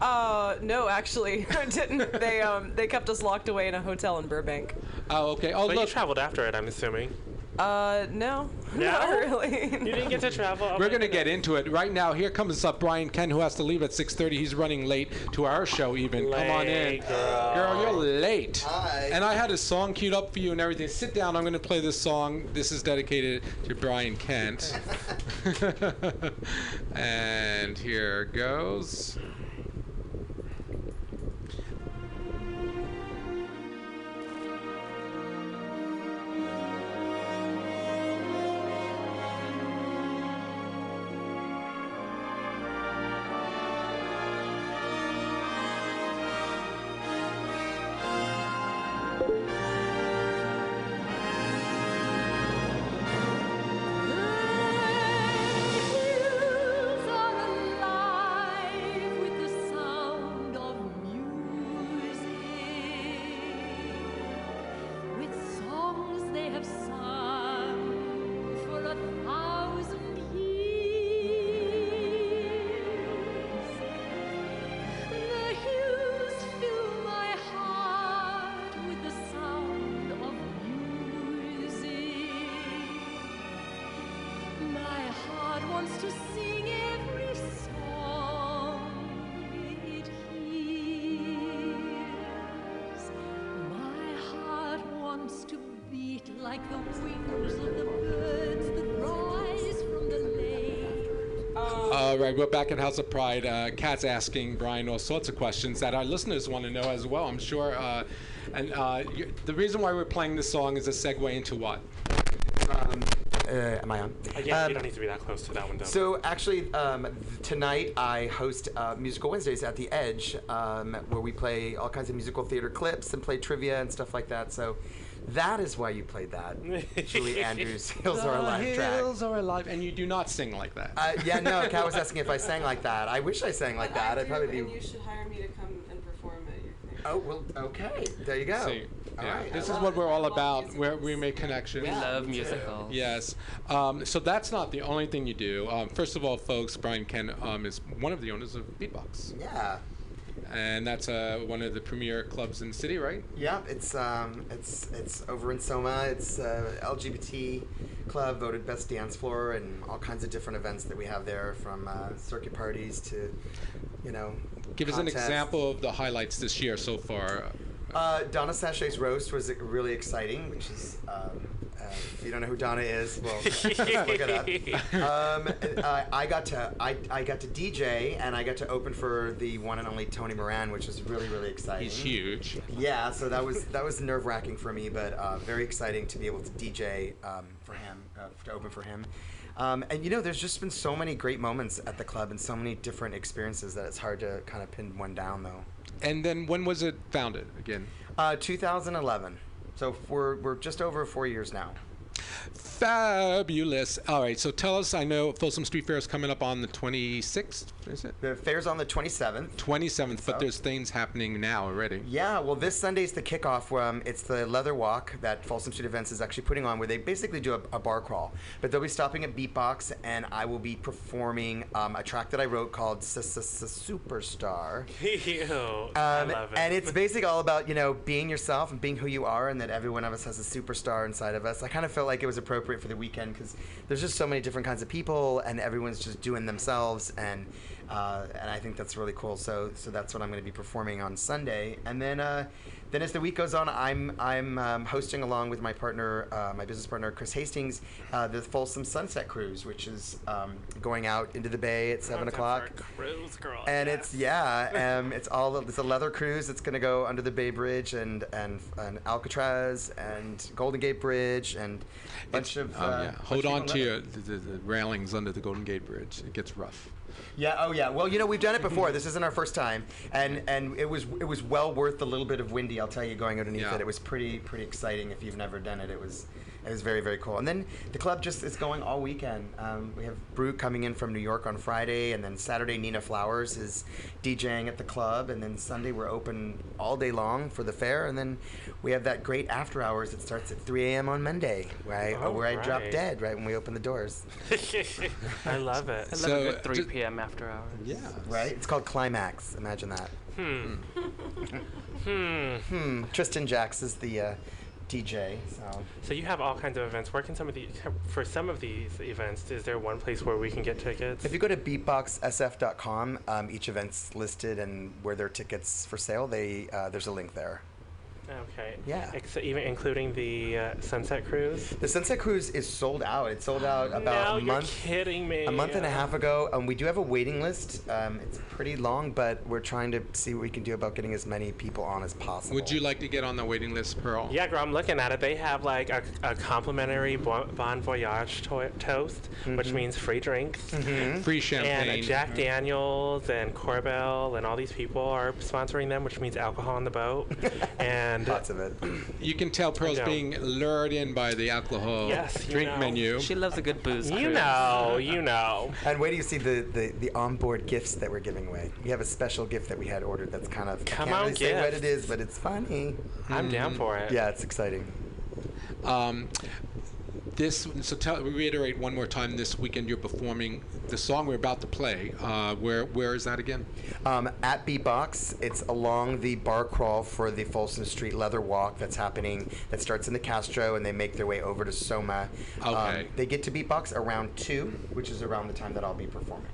Speaker 10: Uh, no, actually, I didn't. They um, they kept us locked away in a hotel in Burbank.
Speaker 7: Oh, okay. Oh,
Speaker 8: But you traveled after it, I'm assuming.
Speaker 10: Uh, no,
Speaker 8: No?
Speaker 10: not really.
Speaker 8: You didn't get to travel.
Speaker 7: We're gonna get into it right now. Here comes up Brian Kent, who has to leave at 6:30. He's running late to our show. Even come on in,
Speaker 8: girl.
Speaker 7: Girl, you're late.
Speaker 11: Hi.
Speaker 7: And I had a song queued up for you and everything. Sit down. I'm going to play this song. This is dedicated to Brian Kent. and here goes. All right, we're back at House of Pride. Uh, Kat's asking Brian all sorts of questions that our listeners want to know as well. I'm sure. Uh, and uh, you, the reason why we're playing this song is a segue into what?
Speaker 11: Um, uh, am I on?
Speaker 8: Uh, yeah,
Speaker 11: Um,
Speaker 8: you don't need to be that close to that one, though.
Speaker 11: So actually, um, th- tonight I host uh, Musical Wednesdays at the Edge, um, where we play all kinds of musical theater clips and play trivia and stuff like that. So that is why you played that, Julie Andrews. Hills are alive track.
Speaker 7: Hills are alive, and you do not sing like that.
Speaker 11: Uh, yeah, no. Kat was asking if I sang like that. I wish I sang like that. I'd probably be.
Speaker 10: And you should hire me to come and perform at your thing.
Speaker 11: Oh well, okay. There you go.
Speaker 7: See,
Speaker 11: All
Speaker 7: yeah,
Speaker 11: right.
Speaker 7: This
Speaker 11: I
Speaker 7: is what we're all about, where we make connections.
Speaker 9: We love musicals.
Speaker 7: Yes. Um, so that's not the only thing you do. Um, first of all, folks, Brian Kent um, is one of the owners of Beatbox,
Speaker 11: Yeah.
Speaker 7: And that's uh, one of the premier clubs in the city, right?
Speaker 11: Yeah, it's um, it's it's over in Soma. It's uh, LGBT club voted best dance floor, and all kinds of different events that we have there, from uh, circuit parties to, you know.
Speaker 7: Give us an example of the highlights this year so far.
Speaker 11: Uh, Donna Sachet's roast was really exciting, which is. Um, if you don't know who Donna is, well, look it up. Um, uh, I got to I, I got to DJ and I got to open for the one and only Tony Moran, which was really really exciting.
Speaker 7: He's huge.
Speaker 11: Yeah, so that was that was nerve wracking for me, but uh, very exciting to be able to DJ um, for him, uh, to open for him. Um, and you know, there's just been so many great moments at the club and so many different experiences that it's hard to kind of pin one down, though.
Speaker 7: And then when was it founded again?
Speaker 11: Uh, 2011. So we're we're just over four years now.
Speaker 7: Fabulous. All right, so tell us. I know Folsom Street Fair is coming up on the 26th. Is it?
Speaker 11: The fair's on the 27th.
Speaker 7: 27th, but there's things happening now already.
Speaker 11: Yeah, well, this Sunday's the kickoff. Um, it's the Leather Walk that Folsom Street Events is actually putting on, where they basically do a, a bar crawl. But they'll be stopping at Beatbox, and I will be performing um, a track that I wrote called Superstar.
Speaker 8: Ew, I
Speaker 11: Um,
Speaker 8: love it.
Speaker 11: and it's basically all about you know being yourself and being who you are, and that every one of us has a superstar inside of us. I kind of felt like it was appropriate for the weekend because there's just so many different kinds of people, and everyone's just doing themselves, and uh, and I think that's really cool. So so that's what I'm going to be performing on Sunday, and then. Uh, then, as the week goes on, I'm I'm um, hosting along with my partner, uh, my business partner Chris Hastings, uh, the Folsom Sunset Cruise, which is um, going out into the bay at seven o'clock.
Speaker 8: Cruise girl.
Speaker 11: And it's yeah, um, it's all it's a leather cruise. It's gonna go under the Bay Bridge and and, and Alcatraz and Golden Gate Bridge and a bunch of.
Speaker 7: Oh,
Speaker 11: uh,
Speaker 7: yeah. Hold
Speaker 11: of
Speaker 7: on
Speaker 11: people
Speaker 7: to your, the, the, the railings under the Golden Gate Bridge. It gets rough.
Speaker 11: Yeah. Oh, yeah. Well, you know, we've done it before. This isn't our first time, and and it was it was well worth the little bit of windy. I'll tell you, going underneath
Speaker 7: Yeah.
Speaker 11: it, it was pretty pretty exciting. If you've never done it, it was it was very very cool. And then the club just is going all weekend. Um, we have Brute coming in from New York on Friday, and then Saturday Nina Flowers is DJing at the club, and then Sunday we're open all day long for the fair, and then we have that great after hours that starts at 3 a.m. on Monday, where I,
Speaker 8: Oh,
Speaker 11: where I drop dead right when we open the doors.
Speaker 8: I love it.
Speaker 9: I love a good 3 p.m. after hours.
Speaker 7: Yeah.
Speaker 11: Right? It's called Climax. Imagine that.
Speaker 8: Hmm. hmm.
Speaker 11: Hmm. Tristan Jaxx is the uh, DJ. So.
Speaker 8: So you have all kinds of events. Where can some of these, for some of these events, is there one place where we can get tickets?
Speaker 11: If you go to beatboxsf.com, um, each event's listed and where there are tickets for sale. They uh, there's a link there.
Speaker 8: Okay.
Speaker 11: Yeah.
Speaker 8: Ex- even including the uh, Sunset Cruise.
Speaker 11: The Sunset Cruise is sold out. It sold out about
Speaker 8: no,
Speaker 11: a
Speaker 8: you're
Speaker 11: month.
Speaker 8: kidding me.
Speaker 11: A month and a half ago, um, we do have a waiting list. Um, it's pretty long, but we're trying to see what we can do about getting as many people on as possible.
Speaker 7: Would you like to get on the waiting list, Pearl?
Speaker 8: Yeah, girl, I'm looking at it. They have like a, a complimentary bon, bon voyage to- toast, which
Speaker 11: Mhm.
Speaker 8: means free drinks,
Speaker 11: Mhm.
Speaker 7: Free champagne,
Speaker 8: and
Speaker 7: champagne.
Speaker 8: Jack Daniels and Korbel and all these people are sponsoring them, which means alcohol on the boat, and
Speaker 11: Lots of it.
Speaker 7: You can tell Pearl's
Speaker 8: know.
Speaker 7: being lured in by the alcohol
Speaker 8: Yes, you
Speaker 7: drink
Speaker 8: know.
Speaker 7: menu.
Speaker 9: She loves a good booze.
Speaker 8: you
Speaker 9: cruise.
Speaker 8: know, you know.
Speaker 11: And wait do you see the, the, the onboard gifts that we're giving away. We have a special gift that we had ordered that's kind of
Speaker 8: Come
Speaker 11: I can't
Speaker 8: on,
Speaker 11: really say what it is, but it's funny.
Speaker 8: I'm down for it.
Speaker 11: Yeah, it's exciting.
Speaker 7: Um, this so tell reiterate one more time. This weekend you're performing the song we're about to play. Uh, where where is that again?
Speaker 11: Um, at Beatbox, it's along the bar crawl for the Folsom Street Leather Walk that's happening. That starts in the Castro, and they make their way over to Soma. Um,
Speaker 7: Okay.
Speaker 11: they get to Beatbox around two, which is around the time that I'll be performing.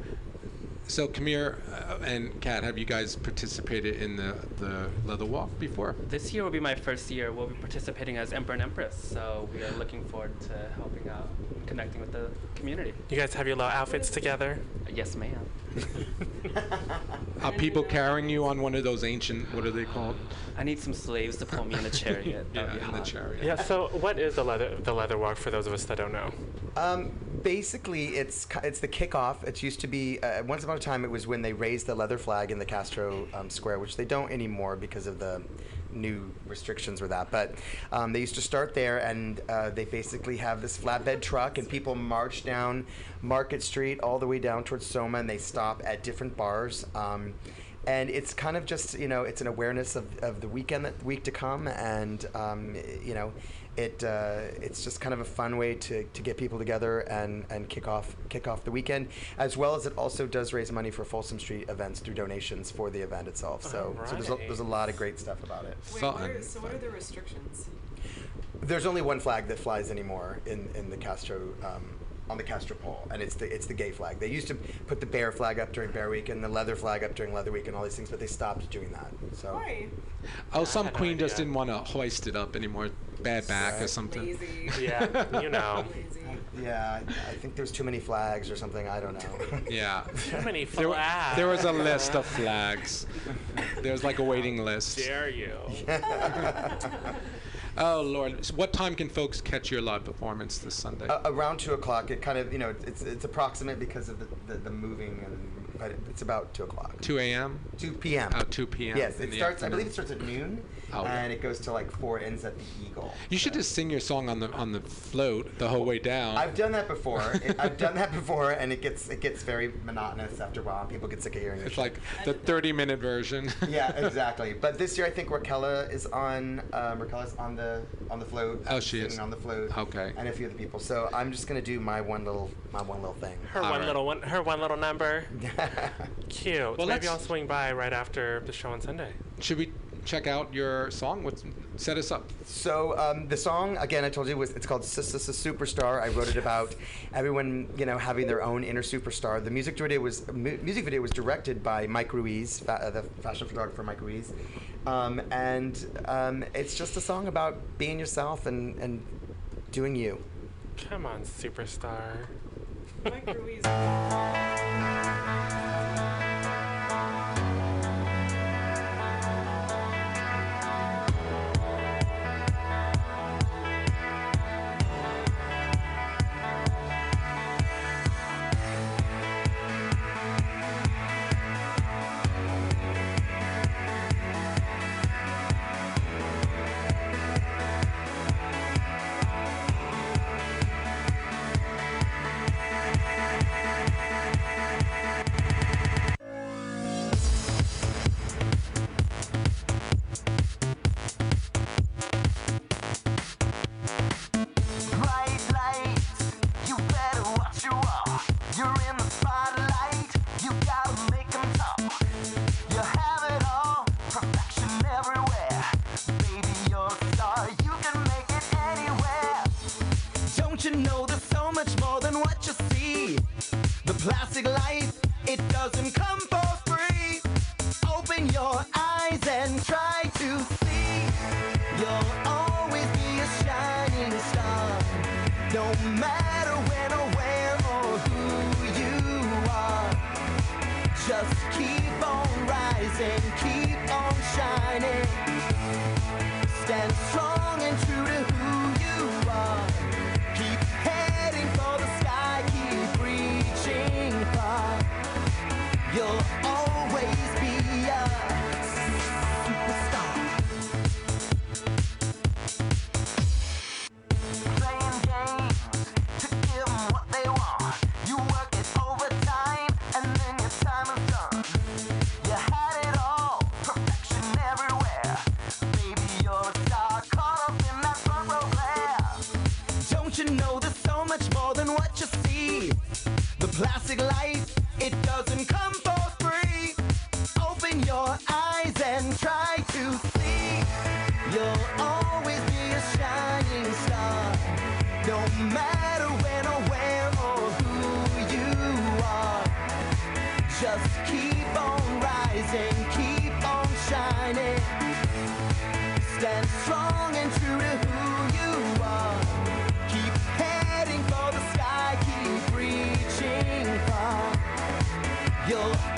Speaker 7: So Kamir uh, and Kat, have you guys participated in the the leather walk before?
Speaker 9: This year will be my first year. We'll be participating as Emperor and Empress, so we are looking forward to helping out, and connecting with the community.
Speaker 8: You guys have your little outfits together.
Speaker 9: Yes, ma'am.
Speaker 7: Are people carrying you on one of those ancient? What are they called?
Speaker 9: I need some slaves to pull me in a chariot.
Speaker 7: Yeah,
Speaker 9: be
Speaker 7: in the chariot.
Speaker 8: Yeah. So, what is the leather the leather walk for those of us that don't know?
Speaker 11: Um, basically, it's it's the kickoff. It used to be uh, once upon a time. It was when they raised the leather flag in the Castro um, Square, which they don't anymore because of the new restrictions with that. But um, they used to start there, and uh, they basically have this flatbed truck, and people march down Market Street all the way down towards Soma, and they stop at different bars. Um, and it's kind of just you know it's an awareness of, of the weekend that week to come and um, you know it uh, it's just kind of a fun way to, to get people together and, and kick off kick off the weekend as well as it also does raise money for Folsom Street events through donations for the event itself so, so there's, a, there's a lot of great stuff about it
Speaker 10: Wait,
Speaker 7: Fun,
Speaker 10: what are, so what are the restrictions?
Speaker 11: there's only one flag that flies anymore in, in the Castro um, on the Castro pole, and it's the it's the gay flag. They used to put the bear flag up during Bear Week and the leather flag up during Leather Week and all these things, but they stopped doing that. So
Speaker 7: Oh, some
Speaker 8: had no
Speaker 7: queen just didn't want to hoist it up anymore. Bad back or
Speaker 11: Right.
Speaker 7: something.
Speaker 8: Yeah, you know.
Speaker 11: yeah, I, I think there's too many flags or something. I don't know.
Speaker 7: Yeah.
Speaker 8: Too many
Speaker 7: There, wa-
Speaker 8: flags.
Speaker 7: there was a list of flags. There's like a waiting list.
Speaker 8: Dare you?
Speaker 7: Oh Lord! So what time can folks catch your live performance this Sunday?
Speaker 11: Uh, around two o'clock. It kind of you know it's it's approximate because of the, the, the moving and but it's about two o'clock.
Speaker 7: 2 a.m.
Speaker 11: 2 p.m.
Speaker 7: Oh, 2 p.m.
Speaker 11: Yes, it
Speaker 7: the
Speaker 11: starts. I believe it starts at noon,
Speaker 7: Oh, okay.
Speaker 11: and it goes to like four. Ends at the Eagle.
Speaker 7: You should just sing your song on the on the float the whole way down.
Speaker 11: I've done that before. It- I've done that before, and it gets it gets very monotonous after a while. People get sick of hearing it.
Speaker 7: It's like the 30-minute version.
Speaker 11: yeah, exactly. But this year, I think Raquella is on. Um, Raquella's on the on the float.
Speaker 7: Oh, she
Speaker 11: singing
Speaker 7: is.
Speaker 11: on the float.
Speaker 7: Okay.
Speaker 11: And a few other people. So I'm just gonna do my one little my one little thing.
Speaker 8: Her
Speaker 7: All
Speaker 8: one
Speaker 7: right.
Speaker 8: little one. Her one little number. Cute.
Speaker 7: Well,
Speaker 8: Maybe I'll swing by right after the show on Sunday.
Speaker 7: Should we check out your song? What's set us up?
Speaker 11: So um, the song again, I told you was it's called "Sis Sis Sis Superstar." I wrote it about everyone, you know, having their own inner superstar. The music video was mu- music video was directed by Mike Ruiz, fa- uh, the fashion photographer Mike Ruiz, um, and um, it's just a song about being yourself and and doing you.
Speaker 8: Come on, superstar.
Speaker 10: Mike Ruiz.
Speaker 12: No matter when or where or who you are. Just keep on rising, keep on shining. Stand strong and true to who you are. Keep heading for the sky, keep reaching far. You'll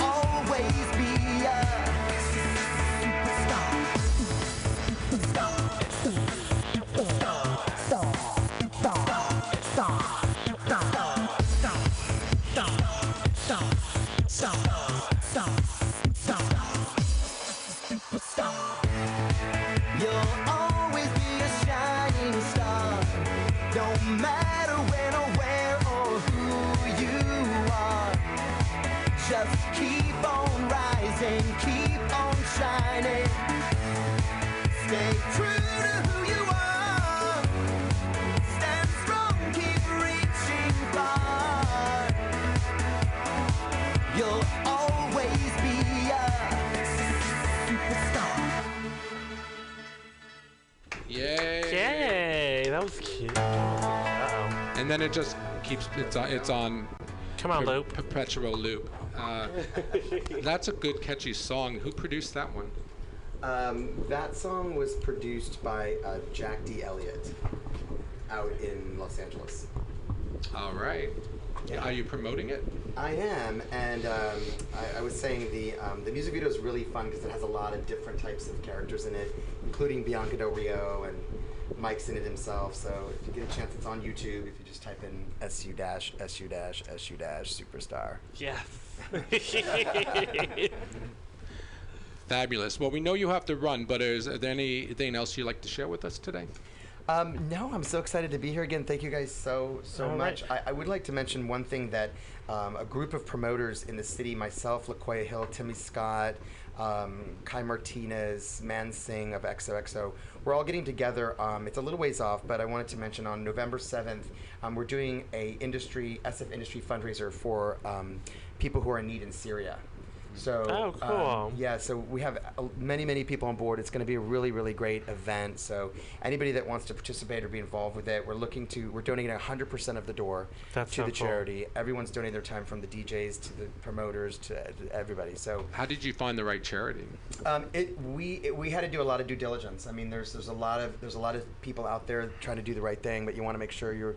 Speaker 12: Just keep on rising, keep on shining. Stay true to who you are. Stand strong, keep reaching far. You'll always be a superstar.
Speaker 7: Yay!
Speaker 8: Yay! That was cute. Uh-oh.
Speaker 7: And then it just keeps it's on it's on.
Speaker 8: Come on,
Speaker 7: per-
Speaker 8: loop.
Speaker 7: Perpetual loop. Uh, that's a good catchy song. Who produced that one?
Speaker 11: Um, that song was produced by uh, Jack D. Elliott out in Los Angeles.
Speaker 7: All right. Are you promoting it?
Speaker 11: I am, and um, I, I was saying the um, the music video is really fun because it has a lot of different types of characters in it, including Bianca Del Rio and Mike's in it himself. So if you get a chance, it's on YouTube. If you just type in SU dash SU dash SU dash superstar.
Speaker 8: Yes.
Speaker 7: Fabulous. Well, we know you have to run, but is there anything else you'd like to share with us today?
Speaker 11: Um, no, I'm so excited to be here again. Thank you guys so so
Speaker 7: All
Speaker 11: much.
Speaker 7: right.
Speaker 11: I, I would like to mention one thing that um, a group of promoters in the city, myself, Lakoya Hill, Timmy Scott, um, Kai Martinez, Man Singh of XOXO, we're all getting together. Um, it's a little ways off, but I wanted to mention on November 7th, um, we're doing a industry SF industry fundraiser for um, people who are in need in Syria. So
Speaker 8: Oh,
Speaker 11: um, yeah, so we have uh, many, many people on board. It's going to be a really, really great event. So anybody that wants to participate or be involved with it, we're looking to we're donating 100% of the door
Speaker 8: That's
Speaker 11: to
Speaker 8: so
Speaker 11: the
Speaker 8: cool.
Speaker 11: charity. Everyone's donating their time from the DJs to the promoters to uh, everybody. So
Speaker 7: How did you find the right charity?
Speaker 11: um, it we it, we had to do a lot of due diligence. I mean, there's there's a lot of there's a lot of people out there trying to do the right thing, but you want to make sure you're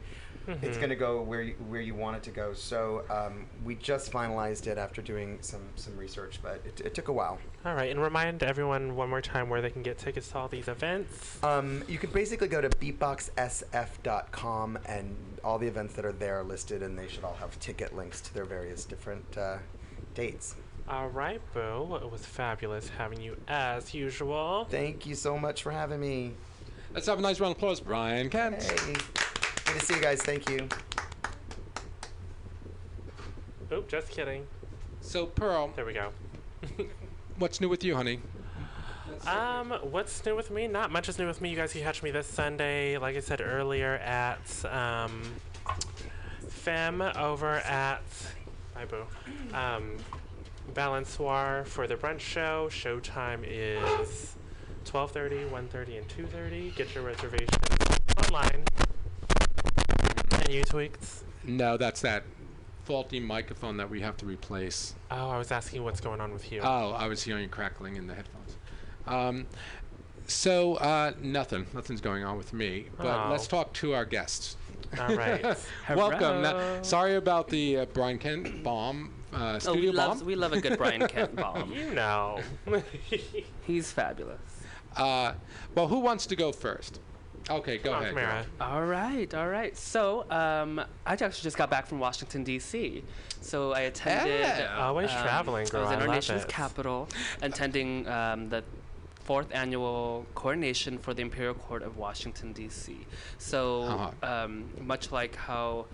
Speaker 11: it's
Speaker 8: Mhm.
Speaker 11: going to go where you, where you want it to go. So um, we just finalized it after doing some some research, but it, it took a while.
Speaker 8: All right, and remind everyone one more time where they can get tickets to all these events.
Speaker 11: Um, you can basically go to beatboxsf.com and all the events that are there are listed, and they should all have ticket links to their various different uh, dates.
Speaker 8: All right, Boo. It was fabulous having you as usual.
Speaker 11: Thank you so much for having me.
Speaker 7: Let's have a nice round of applause, Brian Kent.
Speaker 11: Hey, good to see you guys. Thank you.
Speaker 8: Oop, just kidding.
Speaker 7: So, Pearl.
Speaker 8: There we go.
Speaker 7: What's new with you, honey?
Speaker 8: Um, what's new with me? Not much is new with me. You guys can catch me this Sunday, like I said earlier, at um, Femme over at Bye Boo. Um, Balançoire for the brunch show. Showtime is 12:30, 1:30, and 2:30. Get your reservations online. And you tweaks.
Speaker 7: No, that's that faulty microphone that we have to replace.
Speaker 8: Oh, I was asking what's going on with you.
Speaker 7: Oh, I was hearing crackling in the headphones. Um, so uh, nothing, nothing's going on with me. But
Speaker 8: Oh.
Speaker 7: let's talk to our guests.
Speaker 8: All right.
Speaker 7: Welcome. Now, sorry about the uh, Brian Kent bomb. Uh,
Speaker 9: Oh,
Speaker 7: studio
Speaker 9: we love
Speaker 7: bomb.
Speaker 9: we love a good Brian Kent bomb.
Speaker 8: You know.
Speaker 9: He's fabulous.
Speaker 7: Uh, well, who wants to go first? Okay, go
Speaker 8: Come
Speaker 7: ahead.
Speaker 8: Tamara.
Speaker 9: All right, all right. So, um, I actually just got back from Washington D.C. So I attended.
Speaker 8: Yeah. Always
Speaker 9: um,
Speaker 8: traveling, girl.
Speaker 9: I was in
Speaker 8: I
Speaker 9: our
Speaker 8: love
Speaker 9: nation's
Speaker 8: it.
Speaker 9: capital, attending um, the fourth annual coronation for the Imperial Court of Washington D.C. So,
Speaker 7: Uh-huh.
Speaker 9: um, much like how.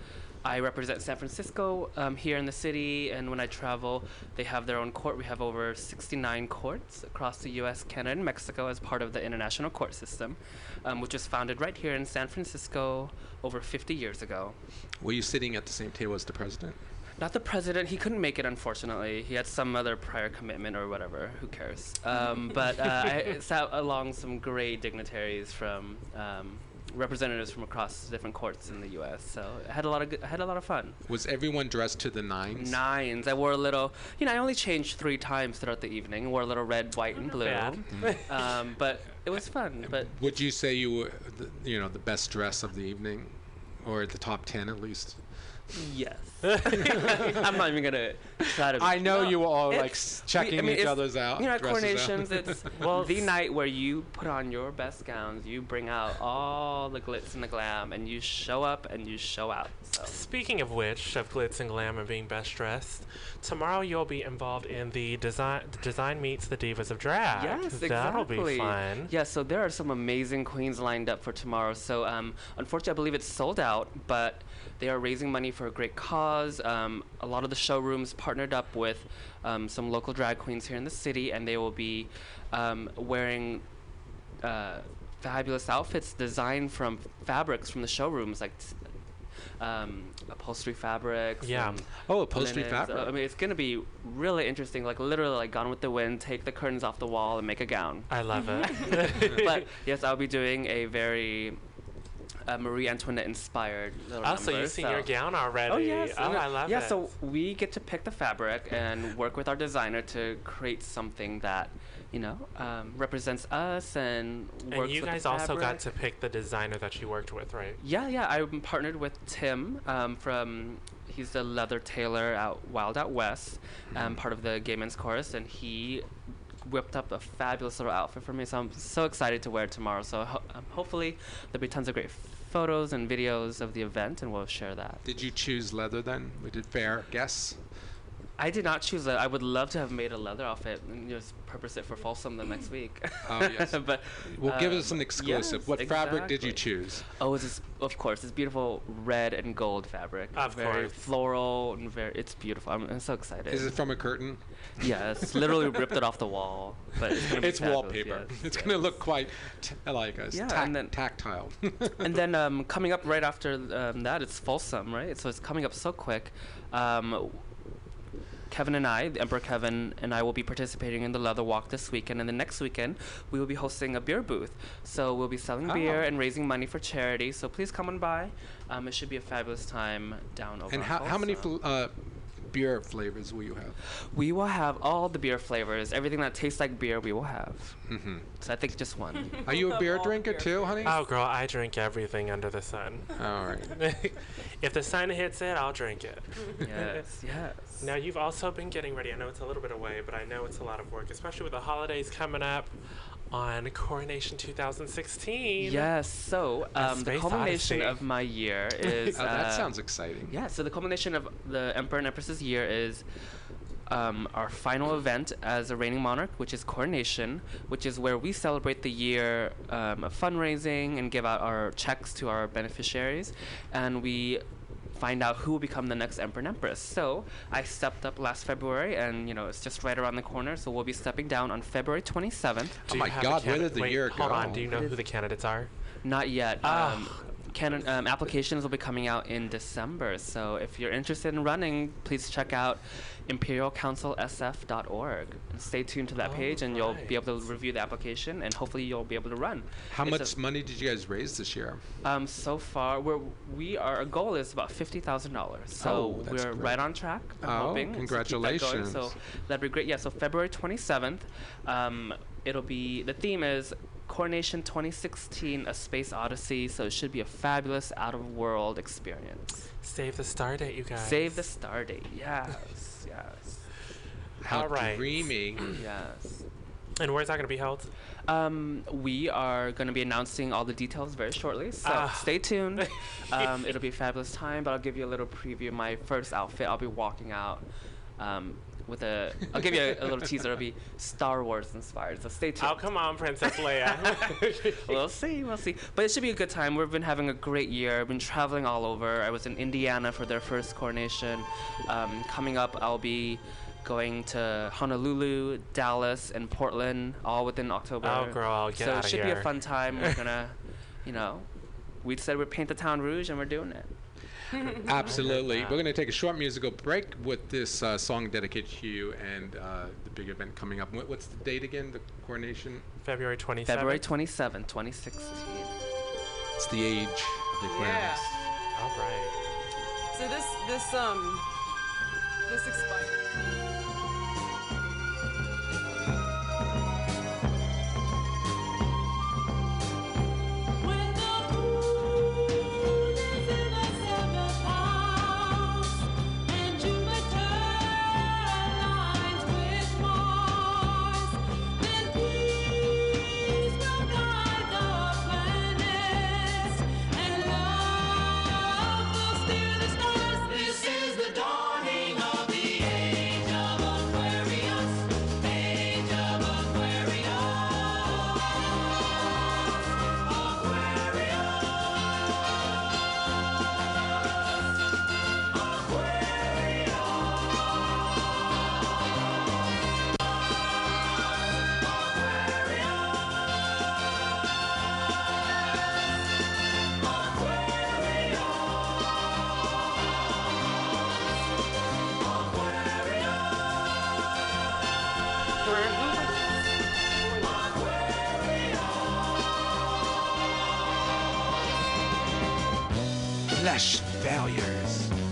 Speaker 9: I represent San Francisco um, here in the city, and when I travel, they have their own court. We have over 69 courts across the U.S., Canada, and Mexico as part of the international court system, um, which was founded right here in San Francisco over 50 years ago.
Speaker 7: Were you sitting at the same table as the president?
Speaker 9: Not the president. He couldn't make it, unfortunately. He had some other prior commitment or whatever. Who cares? Um, but uh, I sat along some great dignitaries from um, representatives from across different courts in the U.S. So I had a lot of good, I had a lot of fun.
Speaker 7: Was everyone dressed to the nines?
Speaker 9: Nines. I wore a little. You know, I only changed three times throughout the evening. Wore a little red, white, and blue.
Speaker 8: bad.
Speaker 9: um, but it was fun. But
Speaker 7: Would you say you were, the, you know, the best dress of the evening, or at the top ten at least?
Speaker 9: Yes, I'm not even gonna try to.
Speaker 7: I know
Speaker 9: No,
Speaker 7: you were all like s- checking
Speaker 9: I mean,
Speaker 7: each other's out.
Speaker 9: You know, at
Speaker 7: dresses out.
Speaker 9: coronations, it's well the night where you put on your best gowns, you bring out all the glitz and the glam, and you show up and you show out. So.
Speaker 8: Speaking of which, of glitz and glam and being best dressed, tomorrow you'll be involved in the design the design meets the divas of drag.
Speaker 9: Yes, exactly.
Speaker 8: That'll be fun.
Speaker 9: Yeah, so there are some amazing queens lined up for tomorrow. So um, unfortunately, I believe it's sold out, but they are raising money for a great cause. Um, a lot of the showrooms partnered up with um, some local drag queens here in the city, and they will be um, wearing uh, fabulous outfits designed from fabrics from the showrooms, like. t- Um, upholstery fabrics.
Speaker 8: Yeah.
Speaker 7: Oh, upholstery
Speaker 9: linens. Uh,
Speaker 7: fabric.
Speaker 9: I mean, it's gonna be really interesting. Like literally, like Gone with the Wind. Take the curtains off the wall and make a gown.
Speaker 8: I love it.
Speaker 9: but yes, I'll be doing a very uh, Marie Antoinette inspired little
Speaker 8: Oh, so you've seen your gown already.
Speaker 9: Oh yes.
Speaker 8: Oh, I love
Speaker 9: yeah,
Speaker 8: it.
Speaker 9: Yeah, so we get to pick the fabric and work with our designer to create something that, you know, um, represents us and
Speaker 8: And you guys also got to pick the designer that you worked with, right?
Speaker 9: Yeah, yeah. I'm partnered with Tim um, from. He's the leather tailor out Wild Out West, um, part of the Gay Men's Chorus, and he whipped up a fabulous little outfit for me. So I'm so excited to wear it tomorrow. So ho- um, hopefully there'll be tons of great photos and videos of the event, and we'll share that.
Speaker 7: Did you choose leather then? We did fair guess.
Speaker 9: I did not choose that. I would love to have made a leather outfit and just purpose it for Folsom the next week.
Speaker 7: Oh, yes.
Speaker 9: but
Speaker 7: Well, give us
Speaker 9: um,
Speaker 7: an exclusive.
Speaker 9: yes,
Speaker 7: what fabric did you choose?
Speaker 9: Oh, it's this, of course, this beautiful red and gold fabric.
Speaker 8: Of
Speaker 9: very
Speaker 8: course.
Speaker 9: floral and very. It's beautiful. I'm, I'm so excited.
Speaker 7: Is it from a curtain?
Speaker 9: Yes, literally ripped it off the wall. But it's, gonna
Speaker 7: It's
Speaker 9: fabulous,
Speaker 7: wallpaper.
Speaker 9: yes,
Speaker 7: it's
Speaker 9: yes.
Speaker 7: going to look quite t- like us.
Speaker 9: Yeah,
Speaker 7: tac-
Speaker 9: and then-
Speaker 7: tactile.
Speaker 9: and then um, coming up right after um, that, it's Folsom, right? So it's coming up so quick. Um, Kevin and I, the Emperor Kevin and I, will be participating in the Leather Walk this weekend, and the next weekend we will be hosting a beer booth. So we'll be selling beer
Speaker 7: Oh.
Speaker 9: and raising money for charity. So please come on by. Um, it should be a fabulous time down over.
Speaker 7: and how, how many fl- uh, beer flavors will you have?
Speaker 9: We will have all the beer flavors. Everything that tastes like beer, we will have.
Speaker 7: Mm-hmm.
Speaker 9: So I think just one.
Speaker 7: Are you a beer drinker too, honey?
Speaker 8: Oh, girl, I drink everything under the sun.
Speaker 7: All right.
Speaker 8: if the sun hits it, I'll drink it.
Speaker 9: Yes, yes.
Speaker 8: Now, you've also been getting ready. I know it's a little bit away, but I know it's a lot of work, especially with the holidays coming up on Coronation 2016.
Speaker 9: Yes. So um, the culmination
Speaker 8: odyssey.
Speaker 9: of my year is.
Speaker 7: Oh, that
Speaker 9: uh,
Speaker 7: sounds exciting.
Speaker 9: Yeah. So the culmination of the Emperor and Empress's year is. Um, our final event as a reigning monarch, which is coronation, which is where we celebrate the year um, of fundraising and give out our checks to our beneficiaries, and we find out who will become the next emperor and empress. So I stepped up last February, and you know it's just right around the corner. So we'll be stepping down on February 27th.
Speaker 8: Do you have a candidate- Wait, hold on. Do you know who the candidates are?
Speaker 9: Not yet.
Speaker 8: Ah.
Speaker 9: Um, can, um, applications will be coming out in December. So if you're interested in running, please check out imperialcouncilsf.org and stay tuned to that page, and you'll be able to review the application, and hopefully you'll be able to run.
Speaker 7: How
Speaker 9: It's
Speaker 7: much money did you guys raise this year?
Speaker 9: Um, so far, we're we are our goal is about fifty thousand dollars. So
Speaker 7: Oh, that's
Speaker 9: we're
Speaker 7: great.
Speaker 9: right on track. I'm
Speaker 7: Oh,
Speaker 9: hoping to keep that going.
Speaker 7: congratulations.
Speaker 9: So that'd be great. Yeah. So February twenty seventh, um, it'll be the theme is Coronation 2016: A Space Odyssey. So it should be a fabulous out-of-world experience.
Speaker 8: Save the star date, you guys.
Speaker 9: Save the star date. Yes. Yes.
Speaker 7: How
Speaker 8: All right.
Speaker 7: dreamy.
Speaker 9: Yes.
Speaker 8: And where's that going to be held?
Speaker 9: Um, we are going to be announcing all the details very shortly, so
Speaker 8: Ah.
Speaker 9: stay tuned. um, it'll be a fabulous time, but I'll give you a little preview my first outfit. I'll be walking out um, with a. I'll give you a, a little teaser. It'll be Star Wars inspired, so stay tuned.
Speaker 8: Oh, come on, Princess Leia.
Speaker 9: we'll see, we'll see. But it should be a good time. We've been having a great year. I've been traveling all over. I was in Indiana for their first coronation. Um, coming up, I'll be going to Honolulu, Dallas, and Portland, all within October.
Speaker 8: Oh, girl, get
Speaker 9: So it should be
Speaker 8: here.
Speaker 9: a fun time. We're gonna, you know, we said we'd paint the town rouge, and we're doing it.
Speaker 7: Absolutely. We're going to take a short musical break with this uh, song dedicated to you and uh, the big event coming up. What, what's the date again? The coronation?
Speaker 8: February 27th.
Speaker 9: February 27, 2016.
Speaker 7: It's the age of the Aquarius.
Speaker 8: All right.
Speaker 10: So this this um this expired.
Speaker 7: Failures.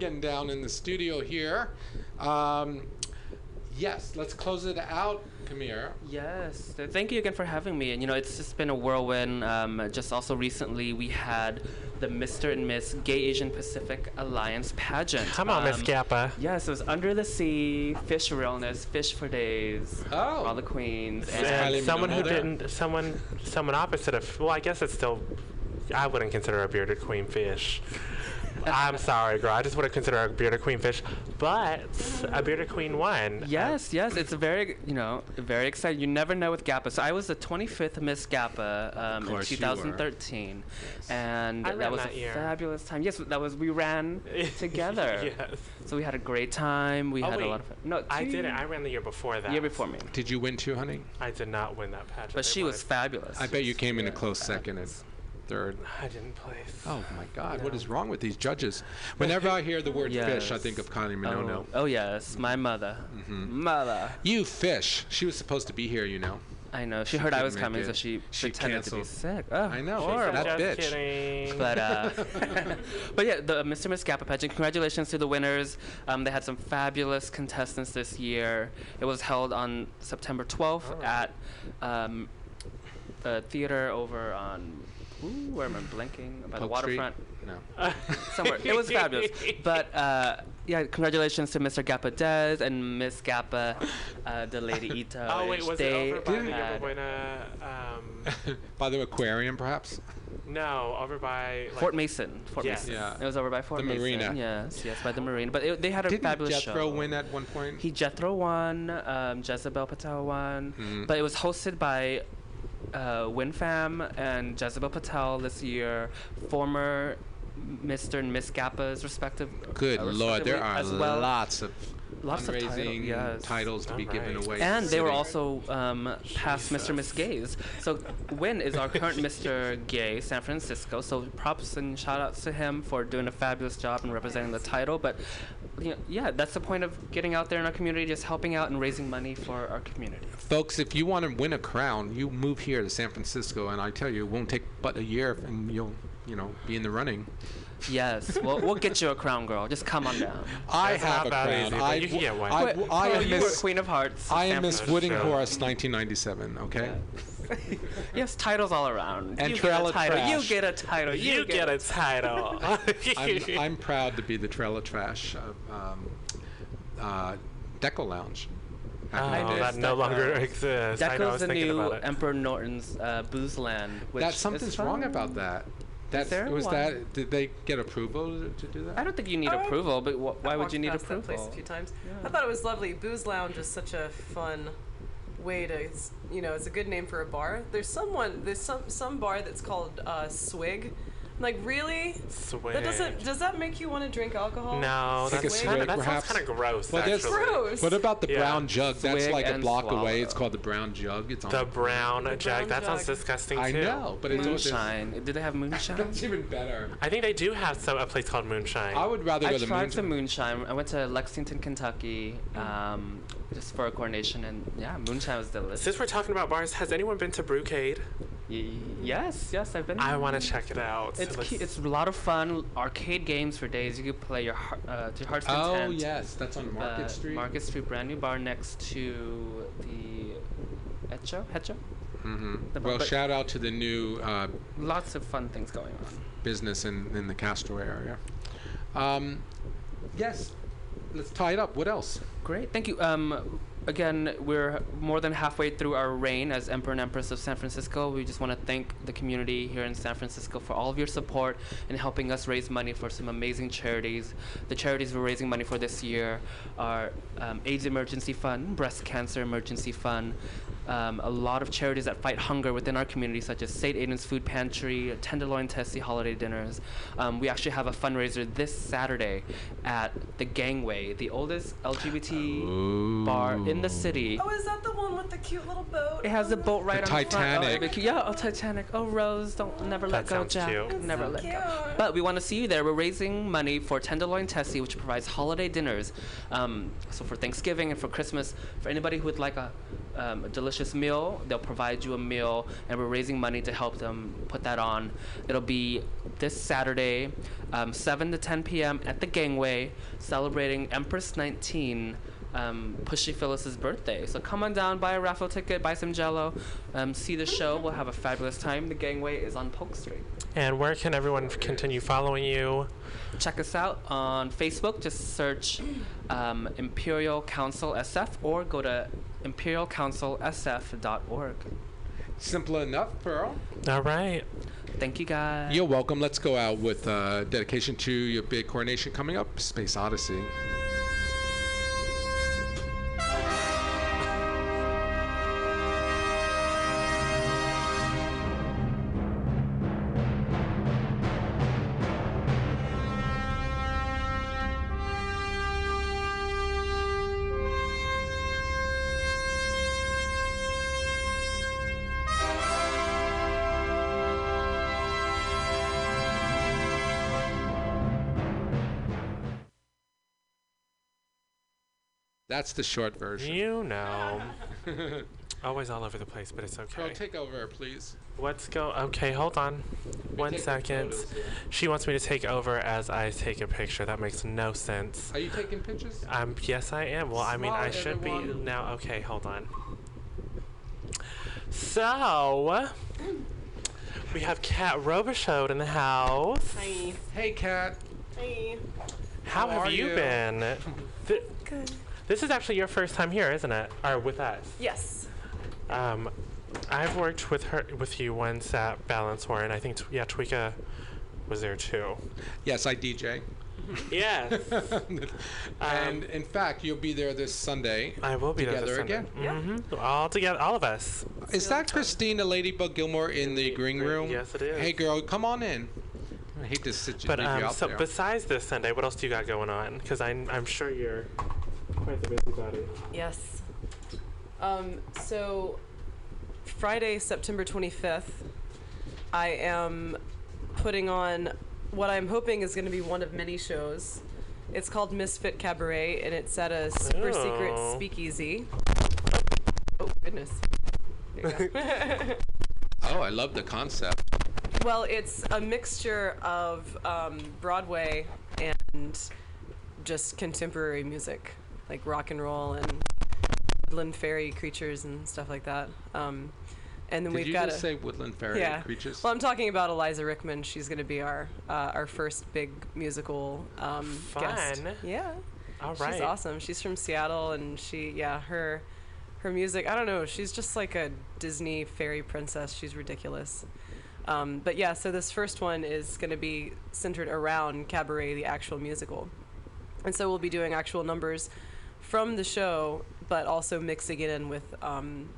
Speaker 7: We're getting down in the studio here. Um, yes, let's close it out, Kamir.
Speaker 9: Yes, thank you again for having me. And you know, it's just been a whirlwind. Um, just also recently, we had the Mr. and Miss Gay Asian Pacific Alliance pageant.
Speaker 8: Come on, Miss
Speaker 9: Um,
Speaker 8: GAPA.
Speaker 9: Yes, it was under the sea, fish realness, fish for days.
Speaker 7: Oh.
Speaker 9: all the queens.
Speaker 8: And someone who
Speaker 9: didn't.
Speaker 8: didn't, someone, someone opposite of. Well, I guess it's still. I wouldn't consider a bearded queen fish. I'm sorry, girl. I just wouldn't consider a bearded queen fish, but a bearded queen won.
Speaker 9: Yes, yes, it's a very, you know, very exciting. You never know with GAPA. So I was the 25th Miss GAPA um, in
Speaker 7: course you were.
Speaker 9: 2013, and
Speaker 8: I
Speaker 9: that was
Speaker 8: that
Speaker 9: a
Speaker 8: year.
Speaker 9: fabulous time. Yes, that was we ran together.
Speaker 8: Yes.
Speaker 9: So we had a great time. We
Speaker 8: oh,
Speaker 9: had
Speaker 8: wait.
Speaker 9: a lot of fun. No,
Speaker 8: I didn't. I ran the year before that.
Speaker 9: year before me.
Speaker 7: Did you win too, honey?
Speaker 8: I did not win that pageant.
Speaker 9: But
Speaker 8: They
Speaker 9: she was fabulous.
Speaker 7: I bet you came in a close second and third.
Speaker 8: I didn't place.
Speaker 7: Oh my God! What is wrong with these judges? Whenever I hear the word fish, I think of Connie Minono.
Speaker 9: Oh, oh yes, my mother. Mother.
Speaker 7: You fish. She was supposed to be here, you know.
Speaker 9: I know. She,
Speaker 7: She
Speaker 9: heard I was
Speaker 7: make
Speaker 9: coming, so she,
Speaker 7: She
Speaker 9: pretended to be sick. Oh,
Speaker 7: I know.
Speaker 9: horrible.
Speaker 7: That
Speaker 8: Just
Speaker 7: bitch.
Speaker 8: kidding.
Speaker 9: But uh, but yeah, the Mr. Miss GAPA pageant. Congratulations to the winners. Um, they had some fabulous contestants this year. It was held on September 12th
Speaker 8: Oh.
Speaker 9: at um, the theater over on. Ooh, where am I blinking? By the
Speaker 7: Polk Street?
Speaker 9: waterfront.
Speaker 7: No.
Speaker 9: Somewhere. It was fabulous. But uh, yeah, congratulations to Mr. GAPA Dez and Miss GAPA, uh, the Lady Ito.
Speaker 8: Oh wait, was
Speaker 9: they
Speaker 8: it over by the
Speaker 9: had-
Speaker 8: Buena? Um,
Speaker 7: By the aquarium, perhaps.
Speaker 8: no, over by like,
Speaker 9: Fort Mason. Fort
Speaker 8: Yes.
Speaker 9: Mason.
Speaker 7: Yeah.
Speaker 9: It was over by Fort
Speaker 7: The
Speaker 9: Mason.
Speaker 7: marina.
Speaker 9: Yes, yes, by the marina. But it, they had a
Speaker 7: Didn't
Speaker 9: fabulous
Speaker 7: Jethro
Speaker 9: show.
Speaker 7: win at one point?
Speaker 9: He Jethro won. Um, Jezebel Patel won.
Speaker 7: Mhm.
Speaker 9: But it was hosted by uh, WinFam and Jezebel Patel this year, former Mr. and Miss GAPA's respective.
Speaker 7: Good
Speaker 9: uh,
Speaker 7: lord, there are
Speaker 9: well.
Speaker 7: lots of
Speaker 9: Lots of title- yes.
Speaker 7: titles to be given away.
Speaker 9: And they were also um, past Mr. Miss Gays. So Win is our current Mr. Gay, San Francisco. So props and shout outs to him for doing a fabulous job and representing the title. But you know, yeah, that's the point of getting out there in our community, just helping out and raising money for our community.
Speaker 7: Folks, if you want to win a crown, you move here to San Francisco, and I tell you, it won't take but a year, and you'll, you know, be in the running.
Speaker 9: Yes, we'll, we'll get you a crown, girl. Just come on down.
Speaker 7: I
Speaker 8: That's
Speaker 7: have
Speaker 8: not
Speaker 7: a
Speaker 8: that
Speaker 7: crown.
Speaker 8: easy, but
Speaker 7: I,
Speaker 8: you can get one.
Speaker 7: I,
Speaker 9: Wait,
Speaker 7: I
Speaker 9: Pearl,
Speaker 7: am
Speaker 9: you were
Speaker 7: Miss.
Speaker 9: Queen of Hearts.
Speaker 7: I am Miss
Speaker 9: Francisco.
Speaker 7: Wooding Horse, 1997. Okay.
Speaker 9: Yes, titles all around.
Speaker 7: And
Speaker 9: you get a
Speaker 7: Trella
Speaker 9: title. You get a title. You,
Speaker 8: You get a title.
Speaker 7: I'm, I'm proud to be the Trella Trash of um, uh, Deco Lounge. back in the
Speaker 8: Oh,
Speaker 7: day.
Speaker 8: that no longer exists. I know, I
Speaker 9: Deco's
Speaker 8: was
Speaker 9: the new
Speaker 8: about it.
Speaker 9: Emperor Norton's uh, Boozeland. Which
Speaker 7: That
Speaker 9: is
Speaker 7: something's wrong about that. That's,
Speaker 9: there?
Speaker 7: was
Speaker 9: Why?
Speaker 7: that? Did they get approval to, to do that?
Speaker 9: I don't think you need
Speaker 10: Oh,
Speaker 9: approval, but wh- why
Speaker 10: I've
Speaker 9: would
Speaker 10: walked
Speaker 9: you need
Speaker 10: past that place
Speaker 9: approval?
Speaker 10: a few times. I thought it was lovely. Booze Lounge is such a fun way to, you know, it's a good name for a bar. There's someone, there's some some bar that's called uh, Swig. I'm like, really? That doesn't. Does that make you want to drink alcohol?
Speaker 8: No,
Speaker 7: Take a
Speaker 8: that's
Speaker 7: swig,
Speaker 8: kind of, that sounds kind of gross.
Speaker 7: Well, there's-
Speaker 8: actually.
Speaker 10: Gross.
Speaker 7: What about the
Speaker 8: Yeah.
Speaker 7: brown jug? That's
Speaker 9: Swig
Speaker 7: like a
Speaker 9: and
Speaker 7: block away. It's called the brown jug. It's on
Speaker 8: The brown
Speaker 10: The
Speaker 8: jug.
Speaker 10: brown
Speaker 8: That sounds
Speaker 10: jug.
Speaker 8: disgusting
Speaker 7: I
Speaker 8: too.
Speaker 7: know, but it's
Speaker 9: Moonshine. Did they have moonshine?
Speaker 7: That's even better.
Speaker 8: I think they do have some a place called Moonshine.
Speaker 7: I would rather
Speaker 9: I
Speaker 7: go to
Speaker 9: tried
Speaker 7: Moonshine.
Speaker 9: some moonshine. I went to Lexington, Kentucky, um, just for a coronation, and yeah, moonshine was delicious.
Speaker 8: Since we're talking about bars, has anyone been to Brewcade?
Speaker 9: Y- yes, yes, I've been.
Speaker 8: I want to check it out.
Speaker 9: It's
Speaker 8: Let's-
Speaker 9: It's a lot of fun. Arcade games for days. You could play your heart, uh, to your heart's
Speaker 7: Oh
Speaker 9: content.
Speaker 7: yes, that's on Market
Speaker 9: Uh,
Speaker 7: Street.
Speaker 9: Market Street, brand new bar next to the Etcho. Etcho.
Speaker 7: hmm
Speaker 9: The-
Speaker 7: Well,
Speaker 9: but-
Speaker 7: shout out to the new uh,
Speaker 9: Lots of fun things going on.
Speaker 7: business in, in the Castro area. Um, yes, let's tie it up. What else?
Speaker 9: Great, thank you. Um, again, we're more than halfway through our reign as Emperor and Empress of San Francisco. We just want to thank the community here in San Francisco for all of your support in helping us raise money for some amazing charities. The charities we're raising money for this year are um, AIDS Emergency Fund, Breast Cancer Emergency Fund, um, a lot of charities that fight hunger within our community, such as St. Aidan's Food Pantry, Tenderloin Tessie Holiday Dinners. Um, we actually have a fundraiser this Saturday at the Gangway, the oldest LGBT bar in the city.
Speaker 10: Oh, is that the one with the cute little boat?
Speaker 9: It has a boat right
Speaker 7: The
Speaker 9: on the front. Oh,
Speaker 7: Titanic.
Speaker 9: it'd be cute. yeah, oh Titanic. Oh Rose, don't never let go, Jack.
Speaker 8: cute.
Speaker 9: Never let go. But we want to see you there. We're raising money for Tenderloin Tessie, which provides holiday dinners. Um, so for Thanksgiving and for Christmas, for anybody who would like a, um, a delicious meal, they'll provide you a meal, and we're raising money to help them put that on. It'll be this Saturday, um, 7 to 10 p.m. at the Gangway, celebrating Empress 19 um, Pushy Phyllis's birthday. So come on down, buy a raffle ticket, buy some Jello, um, see the show. We'll have a fabulous time. The Gangway is on Polk Street.
Speaker 8: And where can everyone continue following you?
Speaker 9: Check us out on Facebook. Just search um, Imperial Council SF or go to imperialcouncilsf.org.
Speaker 7: Simple enough, Pearl.
Speaker 8: All right.
Speaker 9: Thank you, guys.
Speaker 7: You're welcome. Let's go out with uh, dedication to your big coronation coming up, Space Odyssey. That's the short version.
Speaker 8: You know. Always all over the place, but it's okay.
Speaker 7: Pearl, take over, please.
Speaker 8: Let's go. Okay, hold on. One
Speaker 7: taking
Speaker 8: second.
Speaker 7: photos here.
Speaker 8: She wants me to take over as I take a picture. That makes no sense.
Speaker 7: Are you taking pictures?
Speaker 8: Um, yes, I am. Well, I mean, I
Speaker 7: Smile,
Speaker 8: should be
Speaker 7: everyone.
Speaker 8: now. Okay, hold on. So, we have Kat Robichaud in the house.
Speaker 10: Hi.
Speaker 7: Hey, Kat.
Speaker 10: Hey.
Speaker 8: How,
Speaker 7: How
Speaker 8: have you,
Speaker 7: you?
Speaker 8: been?
Speaker 10: Good.
Speaker 8: This is actually your first time here, isn't it? Or with us?
Speaker 10: Yes.
Speaker 8: Um, I've worked with her, with you once at Balançoire, and I think, t- yeah, Tweeka was there too.
Speaker 7: Yes, I DJ.
Speaker 8: Yes.
Speaker 7: and in fact, you'll be there this Sunday.
Speaker 8: I will be there
Speaker 7: together
Speaker 8: this Sunday.
Speaker 7: again.
Speaker 8: hmm All together, all of us.
Speaker 7: Is that Christina Ladybug Gilmore in the green room?
Speaker 8: Yes, it is.
Speaker 7: Hey, girl, come on in. I hate to sit you,
Speaker 8: But
Speaker 7: leave you
Speaker 8: um,
Speaker 7: out
Speaker 8: so
Speaker 7: there.
Speaker 8: besides this Sunday, what else do you got going on? Because I'm, I'm sure you're quite the busybody.
Speaker 10: Yes. Um, so Friday, September 25th, I am putting on what I'm hoping is going to be one of many shows. It's called Misfit Cabaret, and it's at a super secret
Speaker 8: Oh.
Speaker 10: speakeasy. Oh, goodness. Go.
Speaker 7: oh, I love the concept.
Speaker 10: Well, it's a mixture of um, Broadway and just contemporary music, like rock and roll and woodland fairy creatures and stuff like that. Um, and then
Speaker 7: Did
Speaker 10: we've
Speaker 7: you
Speaker 10: got
Speaker 7: just
Speaker 10: a,
Speaker 7: say woodland fairy
Speaker 10: yeah.
Speaker 7: creatures?
Speaker 10: Well, I'm talking about Eliza Rickman. She's going to be our uh, our first big musical um, guest.
Speaker 8: Fun.
Speaker 10: Yeah.
Speaker 8: All
Speaker 10: She's awesome. She's from Seattle, and she, yeah, her, her music. I don't know. She's just like a Disney fairy princess. She's ridiculous. Um, but yeah, so this first one is going to be centered around Cabaret, the actual musical, and so we'll be doing actual numbers from the show, but also mixing it in with um,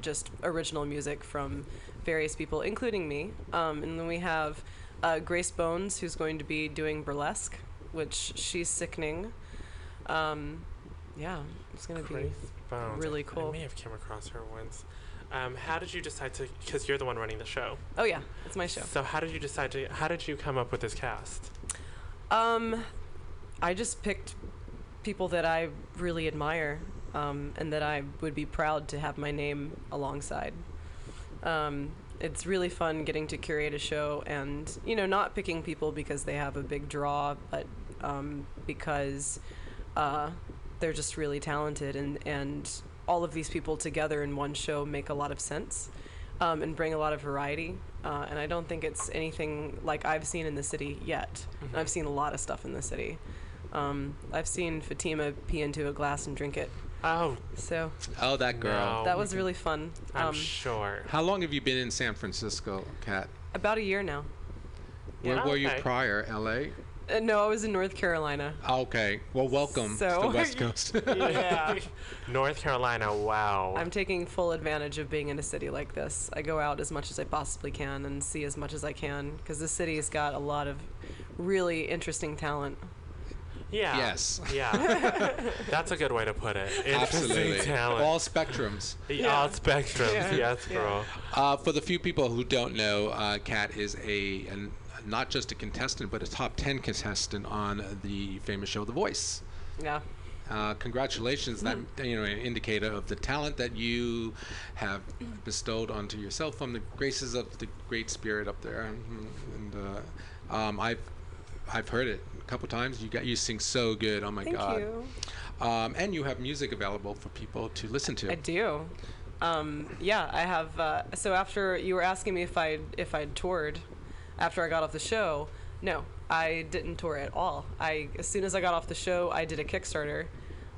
Speaker 10: just original music from various people, including me. Um, and then we have uh, Grace Bones, who's going to be doing burlesque, which she's sickening. Um, yeah, it's going to be
Speaker 8: Bones.
Speaker 10: really cool.
Speaker 8: I may have come across her once. Um, how did you decide to? Because you're the one running the show.
Speaker 10: Oh yeah, it's my show.
Speaker 8: So how did you decide to? How did you come up with this cast?
Speaker 10: Um, I just picked people that I really admire, um, and that I would be proud to have my name alongside. Um, it's really fun getting to curate a show, and you know, not picking people because they have a big draw, but um, because uh, they're just really talented, and and all of these people together in one show make a lot of sense. Um, and bring a lot of variety, uh, and I don't think it's anything like I've seen in the city yet.
Speaker 8: Mhm.
Speaker 10: I've seen a lot of stuff in the city. Um, I've seen Fatima pee into a glass and drink it.
Speaker 8: Oh.
Speaker 10: So
Speaker 7: Oh, that girl.
Speaker 10: that was really fun.
Speaker 8: I'm
Speaker 10: Um,
Speaker 8: sure.
Speaker 7: How long have you been in San Francisco, Kat?
Speaker 10: About a year now.
Speaker 7: Where
Speaker 10: Yeah.
Speaker 7: were you
Speaker 10: Okay.
Speaker 7: prior? L.A.
Speaker 10: Uh, no, I was in North Carolina.
Speaker 7: Okay. Well, welcome to
Speaker 10: So-
Speaker 7: the West Coast.
Speaker 10: Yeah.
Speaker 8: North Carolina. Wow.
Speaker 10: I'm taking full advantage of being in a city like this. I go out as much as I possibly can and see as much as I can because this city has got a lot of really interesting talent.
Speaker 8: Yeah.
Speaker 7: Yes.
Speaker 8: Yeah. That's a good way to put it. Interesting
Speaker 7: Absolutely.
Speaker 8: Talent.
Speaker 7: All spectrums.
Speaker 8: Yeah. All spectrums.
Speaker 7: Yeah.
Speaker 8: Yes, girl.
Speaker 7: Uh, for the few people who don't know, uh, Kat is a an, not just a contestant, but a top 10 contestant on the famous show The Voice.
Speaker 10: Yeah.
Speaker 7: Uh, congratulations! That you know, an indicator of the talent that you have bestowed onto yourself from the graces of the Great Spirit up there. Mhm. And uh, um, I've I've heard it a couple times. You got you sing so good. Oh my
Speaker 10: Thank
Speaker 7: God!
Speaker 10: you.
Speaker 7: Um, and you have music available for people to listen to.
Speaker 10: I do. Um, yeah, I have. Uh, so after you were asking me if I if I'd toured after I got off the show, no, I didn't tour at all. I as soon as I got off the show, I did a Kickstarter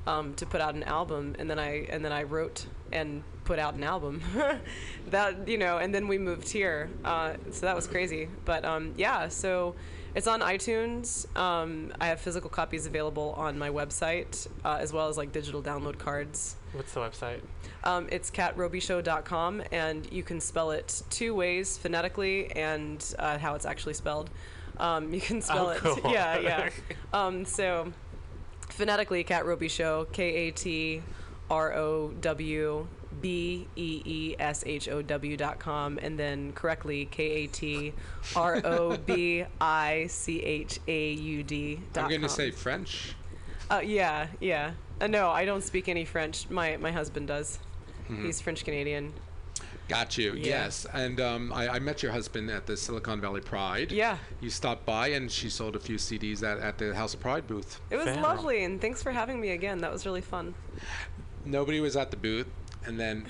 Speaker 10: um, to put out an album, and then I and then I wrote and put out an album. that you know, and then we moved here, uh, so that was crazy. But um, yeah, so. It's on iTunes. Um, I have physical copies available on my website, uh, as well as like digital download cards.
Speaker 8: What's the website?
Speaker 10: Um, it's catrobyshow.com, and you can spell it two ways phonetically and uh, how it's actually spelled. Um, you can spell
Speaker 8: Oh,
Speaker 10: it.
Speaker 8: cool.
Speaker 10: Yeah, yeah. um, so phonetically, Cat Roby Show, K A T R O W B E E S H O W dot com, and then correctly, K A T R O B I C H A U D dot
Speaker 7: I'm going to say French.
Speaker 10: Uh, yeah, yeah. Uh, no, I don't speak any French. My my husband does.
Speaker 7: Mhm.
Speaker 10: He's French Canadian.
Speaker 7: Got you.
Speaker 10: Yeah.
Speaker 7: Yes, and um, I, I met your husband at the Silicon Valley Pride.
Speaker 10: Yeah.
Speaker 7: You stopped by, and she sold a few CDs at, at the House of Pride booth.
Speaker 10: It was lovely, and thanks for having me again. That was really fun.
Speaker 7: Nobody was at the booth, and then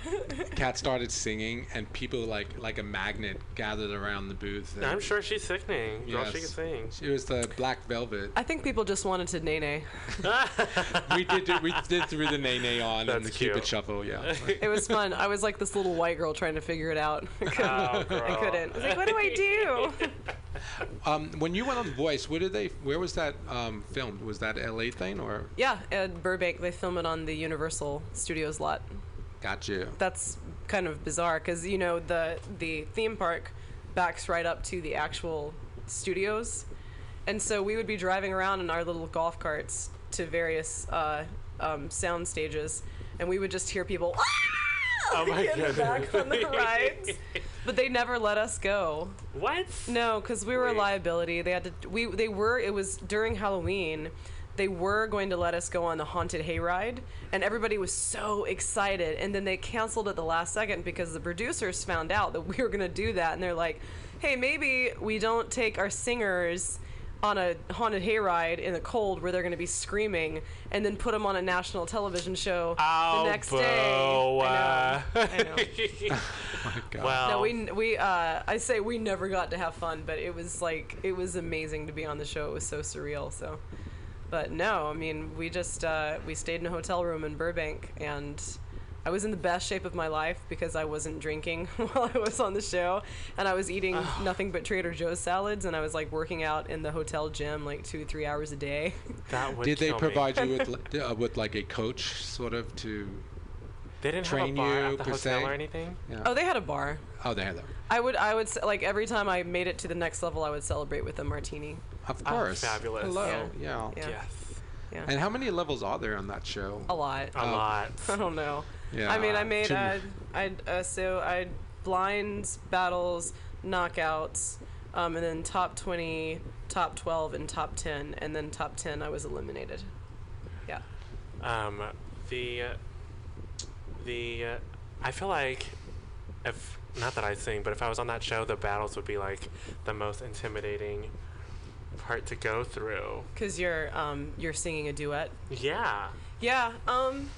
Speaker 7: Kat started singing, and people like like a magnet gathered around the booth. and-
Speaker 8: I'm sure she's sickening. Girl, she can
Speaker 7: Yes.
Speaker 8: sing.
Speaker 7: It was the Black Velvet.
Speaker 10: I think people just wanted to nay
Speaker 7: we did do, we did through the nay nay on and the
Speaker 8: That's
Speaker 7: Cupid shuffle. Yeah.
Speaker 10: It was fun. I was like this little white girl trying to figure it out. I couldn't.
Speaker 7: Oh,
Speaker 10: I couldn't. I was like, what do I do?
Speaker 7: Um, when you went on The Voice, where did they? Where was that um, filmed? Was that LA thing or?
Speaker 10: Yeah, at Burbank, they film it on the Universal Studios lot.
Speaker 7: Got you.
Speaker 10: That's kind of bizarre because you know the the theme park backs right up to the actual studios, and so we would be driving around in our little golf carts to various uh, um, sound stages, and we would just hear people. "Ah!"
Speaker 8: Oh my
Speaker 10: the back from the rides, but they never let us go.
Speaker 8: What?
Speaker 10: No, because we were a liability. They had to. We they were. It was during Halloween. They were going to let us go on the haunted hayride, and everybody was so excited. And then they canceled at the last second because the producers found out that we were going to do that, and they're like, "Hey, maybe we don't take our singers." On a haunted hayride in the cold where they're going to be screaming, and then put them on a national television show
Speaker 8: Oh,
Speaker 10: the next day. I know. I know.
Speaker 7: my God.
Speaker 8: Well,
Speaker 10: No, we we uh, I say we never got to have fun, but it was like it was amazing to be on the show. It was so surreal. So, but no, I mean we just uh, we stayed in a hotel room in Burbank, and I was in the best shape of my life because I wasn't drinking while I was on the show, and I was eating nothing but Trader Joe's salads, and I was like working out in the hotel gym like two three hours a day.
Speaker 8: that would
Speaker 7: Did they
Speaker 8: kill me.
Speaker 7: provide you with uh, with like a coach, sort of, to
Speaker 8: They didn't
Speaker 7: train
Speaker 8: have a bar
Speaker 7: you
Speaker 8: at the
Speaker 7: per
Speaker 8: hotel
Speaker 7: se?
Speaker 8: or anything.
Speaker 7: Yeah.
Speaker 10: Oh, they had a bar.
Speaker 7: Oh, they had that.
Speaker 10: I would I would like every time I made it to the next level, I would celebrate with a martini.
Speaker 7: Of
Speaker 8: Oh,
Speaker 7: course.
Speaker 8: fabulous.
Speaker 7: Hello. Yeah.
Speaker 10: Yeah.
Speaker 8: Yes.
Speaker 10: Yeah.
Speaker 7: And how many levels are there on that show?
Speaker 10: A lot.
Speaker 8: A
Speaker 7: Oh.
Speaker 8: lot.
Speaker 10: I don't know.
Speaker 7: Yeah.
Speaker 10: I mean, I made
Speaker 7: Too
Speaker 10: uh,
Speaker 7: m-
Speaker 10: I uh, so I blinds, battles, knockouts, um, and then top twenty, top twelve, and top ten, and then top ten I was eliminated. Yeah.
Speaker 8: Um, the the uh, I feel like if not that I sing, but if I was on that show, the battles would be like the most intimidating part to go through.
Speaker 10: Cause you're um you're singing a duet.
Speaker 8: Yeah.
Speaker 10: Yeah. Um,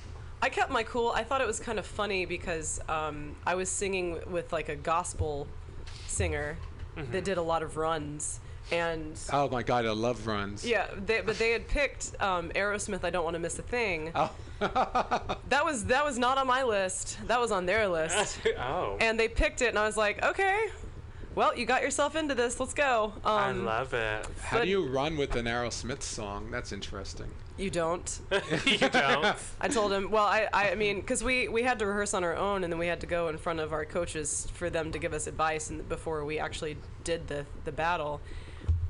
Speaker 10: I kept my cool. I thought it was kind of funny because um I was singing with like a gospel singer
Speaker 8: Mm-hmm.
Speaker 10: that did a lot of runs. and
Speaker 7: Oh my God, I love runs.
Speaker 10: yeah, they, but they had picked um, Aerosmith. I don't want to miss a thing.
Speaker 7: Oh.
Speaker 10: that was that was not on my list. That was on their list.
Speaker 8: oh.
Speaker 10: And they picked it, and I was like, okay, well, you got yourself into this. Let's go. Um,
Speaker 8: I love it.
Speaker 7: How do you run with an Aerosmith song? That's interesting.
Speaker 10: You don't.
Speaker 8: you don't.
Speaker 10: I told him. Well, I, I mean, because we we had to rehearse on our own, and then we had to go in front of our coaches for them to give us advice, and before we actually did the the battle.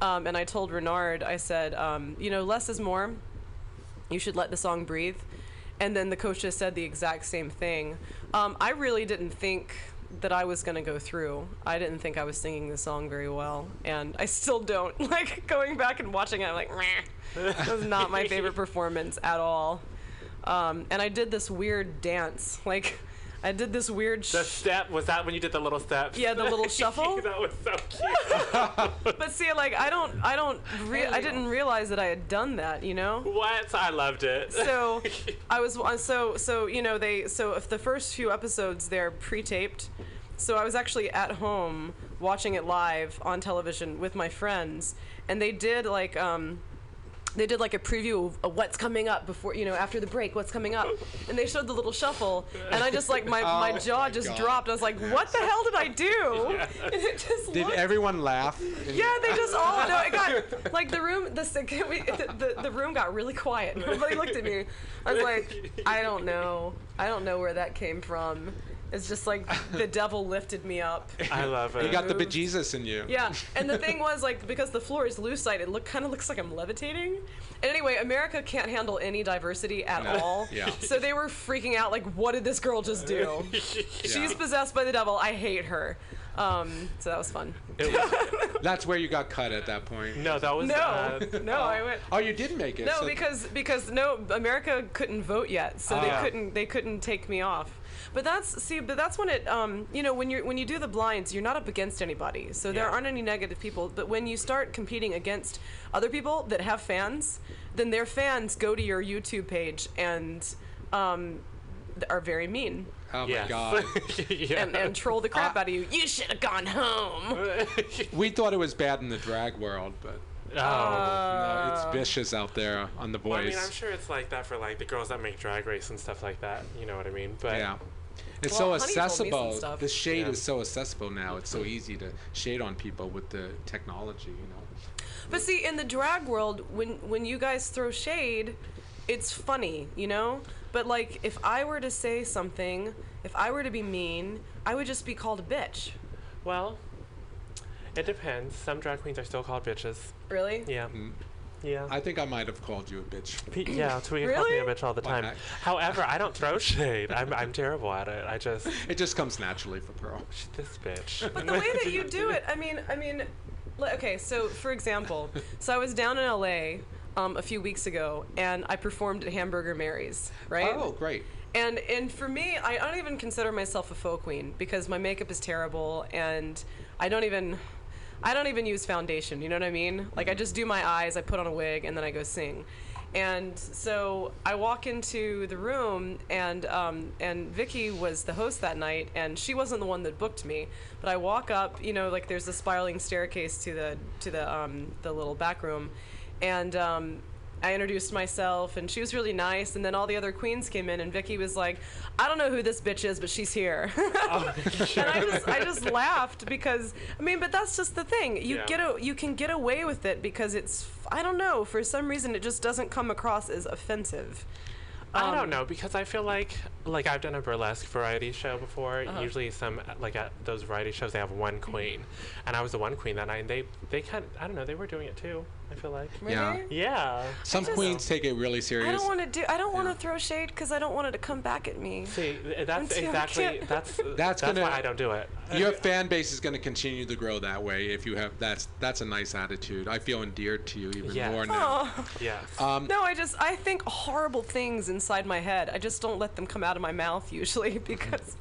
Speaker 10: Um, and I told Renard, I said, um, you know, less is more. You should let the song breathe. And then the coach just said the exact same thing. Um, I really didn't think that I was going to go through. I didn't think I was singing the song very well, and I still don't. Like going back and watching it, I'm like, Meh. that was not my favorite performance at all. Um, and I did this weird dance, like I did this weird.
Speaker 8: The step was that when you did the little step.
Speaker 10: Yeah, the little shuffle.
Speaker 8: that was so cute.
Speaker 10: but see, like I don't, I don't, re- I didn't realize that I had done that. You know.
Speaker 8: what? I loved it.
Speaker 10: So I was uh, so so you know they so if the first few episodes they're pre-taped, so I was actually at home watching it live on television with my friends, and they did like um. They did like a preview of, what's coming up before, you know, after the break, what's coming up, and they showed the little shuffle, and I just like my,
Speaker 7: Oh
Speaker 10: my jaw
Speaker 7: my
Speaker 10: just
Speaker 7: God.
Speaker 10: dropped. I was like, what the hell did I do? And it just
Speaker 7: Did
Speaker 10: looked
Speaker 7: everyone laugh?
Speaker 10: yeah, they just all no. It got like the room. The the, the the room got really quiet. Nobody looked at me. I was like, I don't know. I don't know where that came from. It's just like the devil lifted me up.
Speaker 8: I love it.
Speaker 7: You got the bejesus in you.
Speaker 10: Yeah, and the thing was like because the floor is lucite, it look kind of looks like I'm levitating. And anyway, America can't handle any diversity at
Speaker 7: No.
Speaker 10: all.
Speaker 7: Yeah.
Speaker 10: So they were freaking out like, what did this girl just do? She's possessed by the devil. I hate her. Um, so that was fun.
Speaker 7: That's where you got cut at that point.
Speaker 8: No, that was
Speaker 10: No,
Speaker 8: uh,
Speaker 10: no, I went.
Speaker 7: Oh, you did make it.
Speaker 10: No,
Speaker 7: so-
Speaker 10: because because no, America couldn't vote yet, so they
Speaker 7: Ah.
Speaker 10: couldn't they couldn't take me off. But that's see, but that's when it um you know when you are when you do the blinds, you're not up against anybody, so there
Speaker 8: Yeah.
Speaker 10: aren't any negative people. But when you start competing against other people that have fans, then their fans go to your YouTube page and um are very mean.
Speaker 7: Oh my
Speaker 8: Yes.
Speaker 7: God.
Speaker 8: yeah.
Speaker 10: And, and troll the crap out of you. You should have gone home.
Speaker 7: we thought it was bad in the drag world, but
Speaker 8: oh.
Speaker 7: no, it's vicious out there on The
Speaker 8: Well, I mean, I'm sure it's like that for like the girls that make Drag Race and stuff like that. You know what I mean? But
Speaker 7: yeah. It's
Speaker 10: Well,
Speaker 7: so
Speaker 10: Honey told me some
Speaker 7: accessible. The shade
Speaker 8: Yeah.
Speaker 7: is so accessible now. It's so easy to shade on people with the technology, you know.
Speaker 10: But see, in the drag world, when when you guys throw shade, it's funny, you know. But like, if I were to say something, if I were to be mean, I would just be called a bitch.
Speaker 8: well, it depends. Some drag queens are still called bitches.
Speaker 10: Really?
Speaker 8: Yeah. Mm. Yeah.
Speaker 7: I think I might have called you a bitch.
Speaker 8: Pe- yeah, Tweety calls me a bitch all the
Speaker 7: Why
Speaker 8: time.
Speaker 7: not?
Speaker 8: However, I don't throw shade. I'm, I'm terrible at it. I just
Speaker 7: It just comes naturally for Pearl.
Speaker 8: this bitch.
Speaker 10: But the way that you do it, I mean, I mean, li- okay. So for example, so I was down in LA um, a few weeks ago, and I performed at Hamburger Mary's, right?
Speaker 7: Oh, great.
Speaker 10: And and for me, I don't even consider myself a faux queen because my makeup is terrible, and I don't even. I don't even use foundation, you know what I mean? Like I just do my eyes, I put on a wig, and then I go sing. And so I walk into the room, and um, and Vicky was the host that night, and she wasn't the one that booked me. But I walk up, you know, like there's a spiraling staircase to the to the um, the little back room, and um, I introduced myself, and she was really nice. And then all the other queens came in, and Vicky was like, "I don't know who this bitch is, but she's here." and I just I just laughed because I mean, but that's just the thing. You
Speaker 8: Yeah.
Speaker 10: get a, you can get away with it because it's I don't know for some reason it just doesn't come across as offensive.
Speaker 8: I
Speaker 10: Um,
Speaker 8: don't know because I feel like like I've done a burlesque variety show before.
Speaker 10: Uh-huh.
Speaker 8: Usually, some like at those variety shows they have one queen, and I was the one queen that night. And they they kind of I don't know they were doing it too. I feel like
Speaker 7: Yeah.
Speaker 10: Really?
Speaker 8: yeah.
Speaker 7: Some
Speaker 10: just-
Speaker 7: queens take it really
Speaker 10: seriously.
Speaker 7: I
Speaker 10: don't want to do. I don't want to throw shade because I don't want it to come back at me.
Speaker 8: See, that's
Speaker 10: Until I
Speaker 8: exactly
Speaker 10: can't-
Speaker 8: that's
Speaker 7: That's
Speaker 8: that's,
Speaker 7: gonna-
Speaker 8: why I don't do it.
Speaker 7: Your fan base is going to continue to grow that way if you have that's that's a nice attitude. I feel endeared to you even
Speaker 8: Yes.
Speaker 7: more now.
Speaker 10: Oh.
Speaker 8: Yes.
Speaker 7: Um,
Speaker 10: No, I just I think horrible things inside my head. I just don't let them come out of my mouth usually because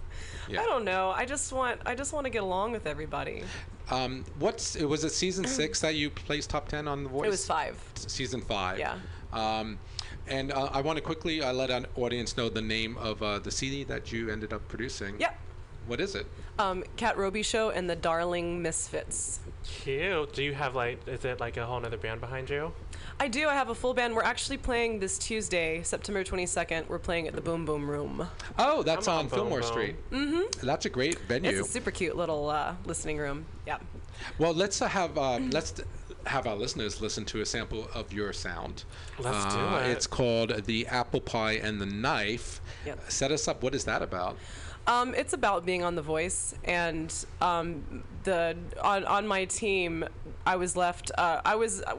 Speaker 7: Yeah.
Speaker 10: I don't know. I just want I just want to get along with everybody.
Speaker 7: Um, what's it was it season six that you placed top ten on the voice?
Speaker 10: It was five.
Speaker 7: Season five.
Speaker 10: Yeah.
Speaker 7: Um, and uh, I want to quickly uh, let an audience know the name of uh, the CD that you ended up producing.
Speaker 10: Yep.
Speaker 7: What is it?
Speaker 10: Um, Kat Robichaud and the Darling Misfits.
Speaker 8: Cute. Do you have like? Is it like a whole other band behind you?
Speaker 10: I do. I have a full band. We're actually playing this Tuesday, September 22nd. We're playing at the Boom Boom Room.
Speaker 7: Oh, that's
Speaker 8: I'm
Speaker 7: on
Speaker 8: on
Speaker 7: Fillmore
Speaker 8: Boom
Speaker 7: Street.
Speaker 10: Mm-hmm.
Speaker 7: That's a great venue.
Speaker 10: It's a super cute little uh, listening room. Yeah.
Speaker 7: Well, let's uh, have uh, let's t- have our listeners listen to a sample of your sound.
Speaker 8: Let's do
Speaker 7: Uh,
Speaker 8: it.
Speaker 7: It's called "The Apple Pie and the Knife."
Speaker 10: Yep.
Speaker 7: Set us up. What is that about?
Speaker 10: Um, it's about being on The Voice, and um, the on on my team, I was left. Uh, I was uh,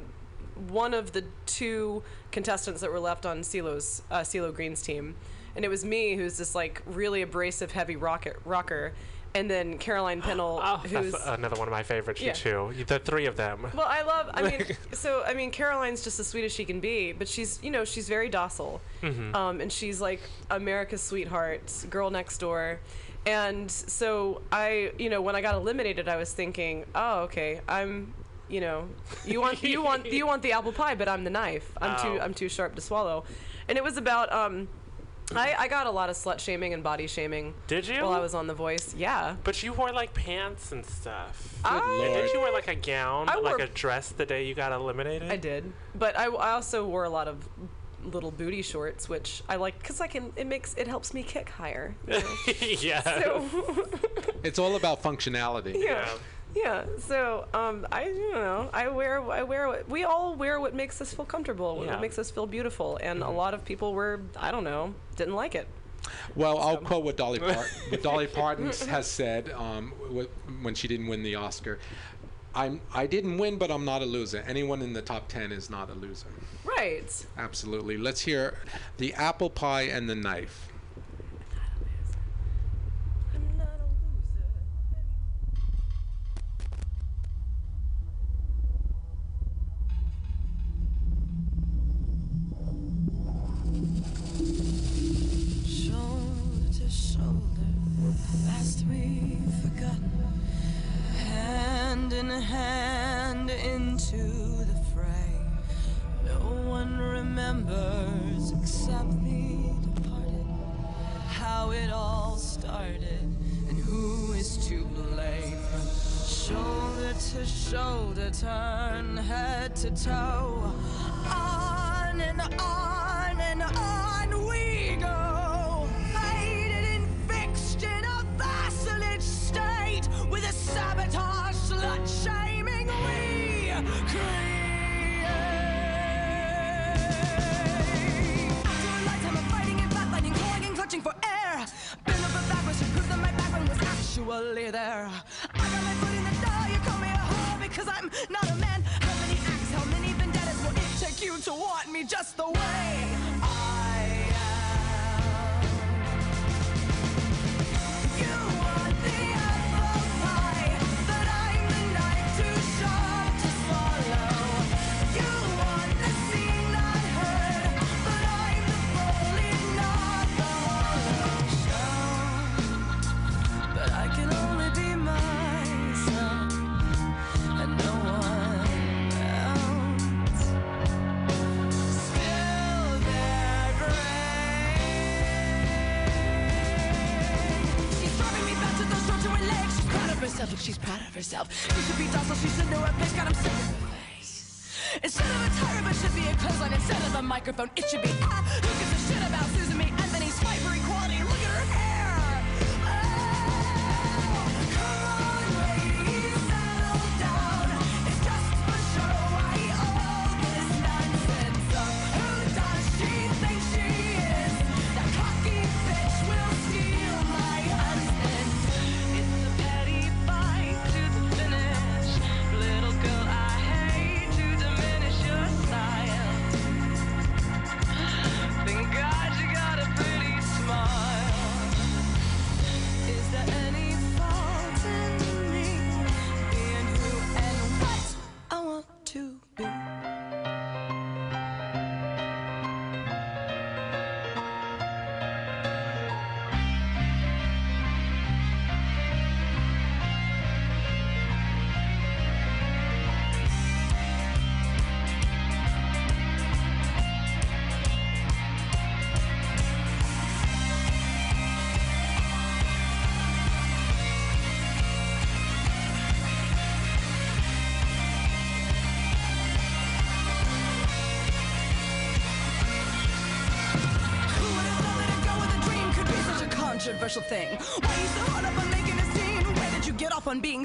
Speaker 10: one of the two contestants that were left on CeeLo's uh, CeeLo Green's team, and it was me who's this like really abrasive, heavy rocket rocker, and then Caroline Pennell,
Speaker 8: Oh,
Speaker 10: who's
Speaker 8: that's another one of my favorites.
Speaker 10: Yeah.
Speaker 8: You too. The three of them.
Speaker 10: Well, I love. I mean, so I mean, Caroline's just as sweet as she can be, but she's you know she's very docile,
Speaker 8: Mhm.
Speaker 10: um, and she's like America's sweetheart, girl next door, and so I you know when I got eliminated, I was thinking, oh okay, I'm. You know, you want you want you want the apple pie, but I'm the knife. I'm
Speaker 8: Oh.
Speaker 10: too I'm too sharp to swallow, and it was about um, I I got a lot of slut shaming and body shaming.
Speaker 8: Did you?
Speaker 10: While I was on The Voice, yeah.
Speaker 8: But you wore like pants and stuff.
Speaker 10: I-
Speaker 8: And did you wear like a gown,
Speaker 10: I
Speaker 8: like
Speaker 10: wore-
Speaker 8: a dress the day you got eliminated?
Speaker 10: I did, but I, I also wore a lot of little booty shorts, which I like because I can. It makes it helps me kick higher. you know?
Speaker 8: yeah.
Speaker 10: So
Speaker 7: It's all about functionality.
Speaker 10: yeah, yeah. So um, I you know I wear I wear what we all wear what makes us feel comfortable,
Speaker 7: Yeah.
Speaker 10: what makes us feel beautiful, and a lot of people were I don't know didn't like it.
Speaker 7: Well, I'll quote what Dolly Part- what Dolly Parton has said um, w- when she didn't win the Oscar. I'm I didn't win, but I'm not a loser. Anyone in the top ten is not a loser.
Speaker 10: Right.
Speaker 7: Absolutely. Let's hear the apple pie and the knife.
Speaker 13: Hand into the fray. No one remembers except the departed. How it all started and who is to blame. Shoulder to shoulder, turn head to toe. On and on and on actually there. I got my foot in the door, you call me a whore because I'm not a man. How many acts, how many vendettas will it take you to want me just the way she's proud of herself. You should be docile, she should know her place. God, I'm sick of her face. Instead of a tyrant, it should be a clothesline. Instead of a microphone, it should be.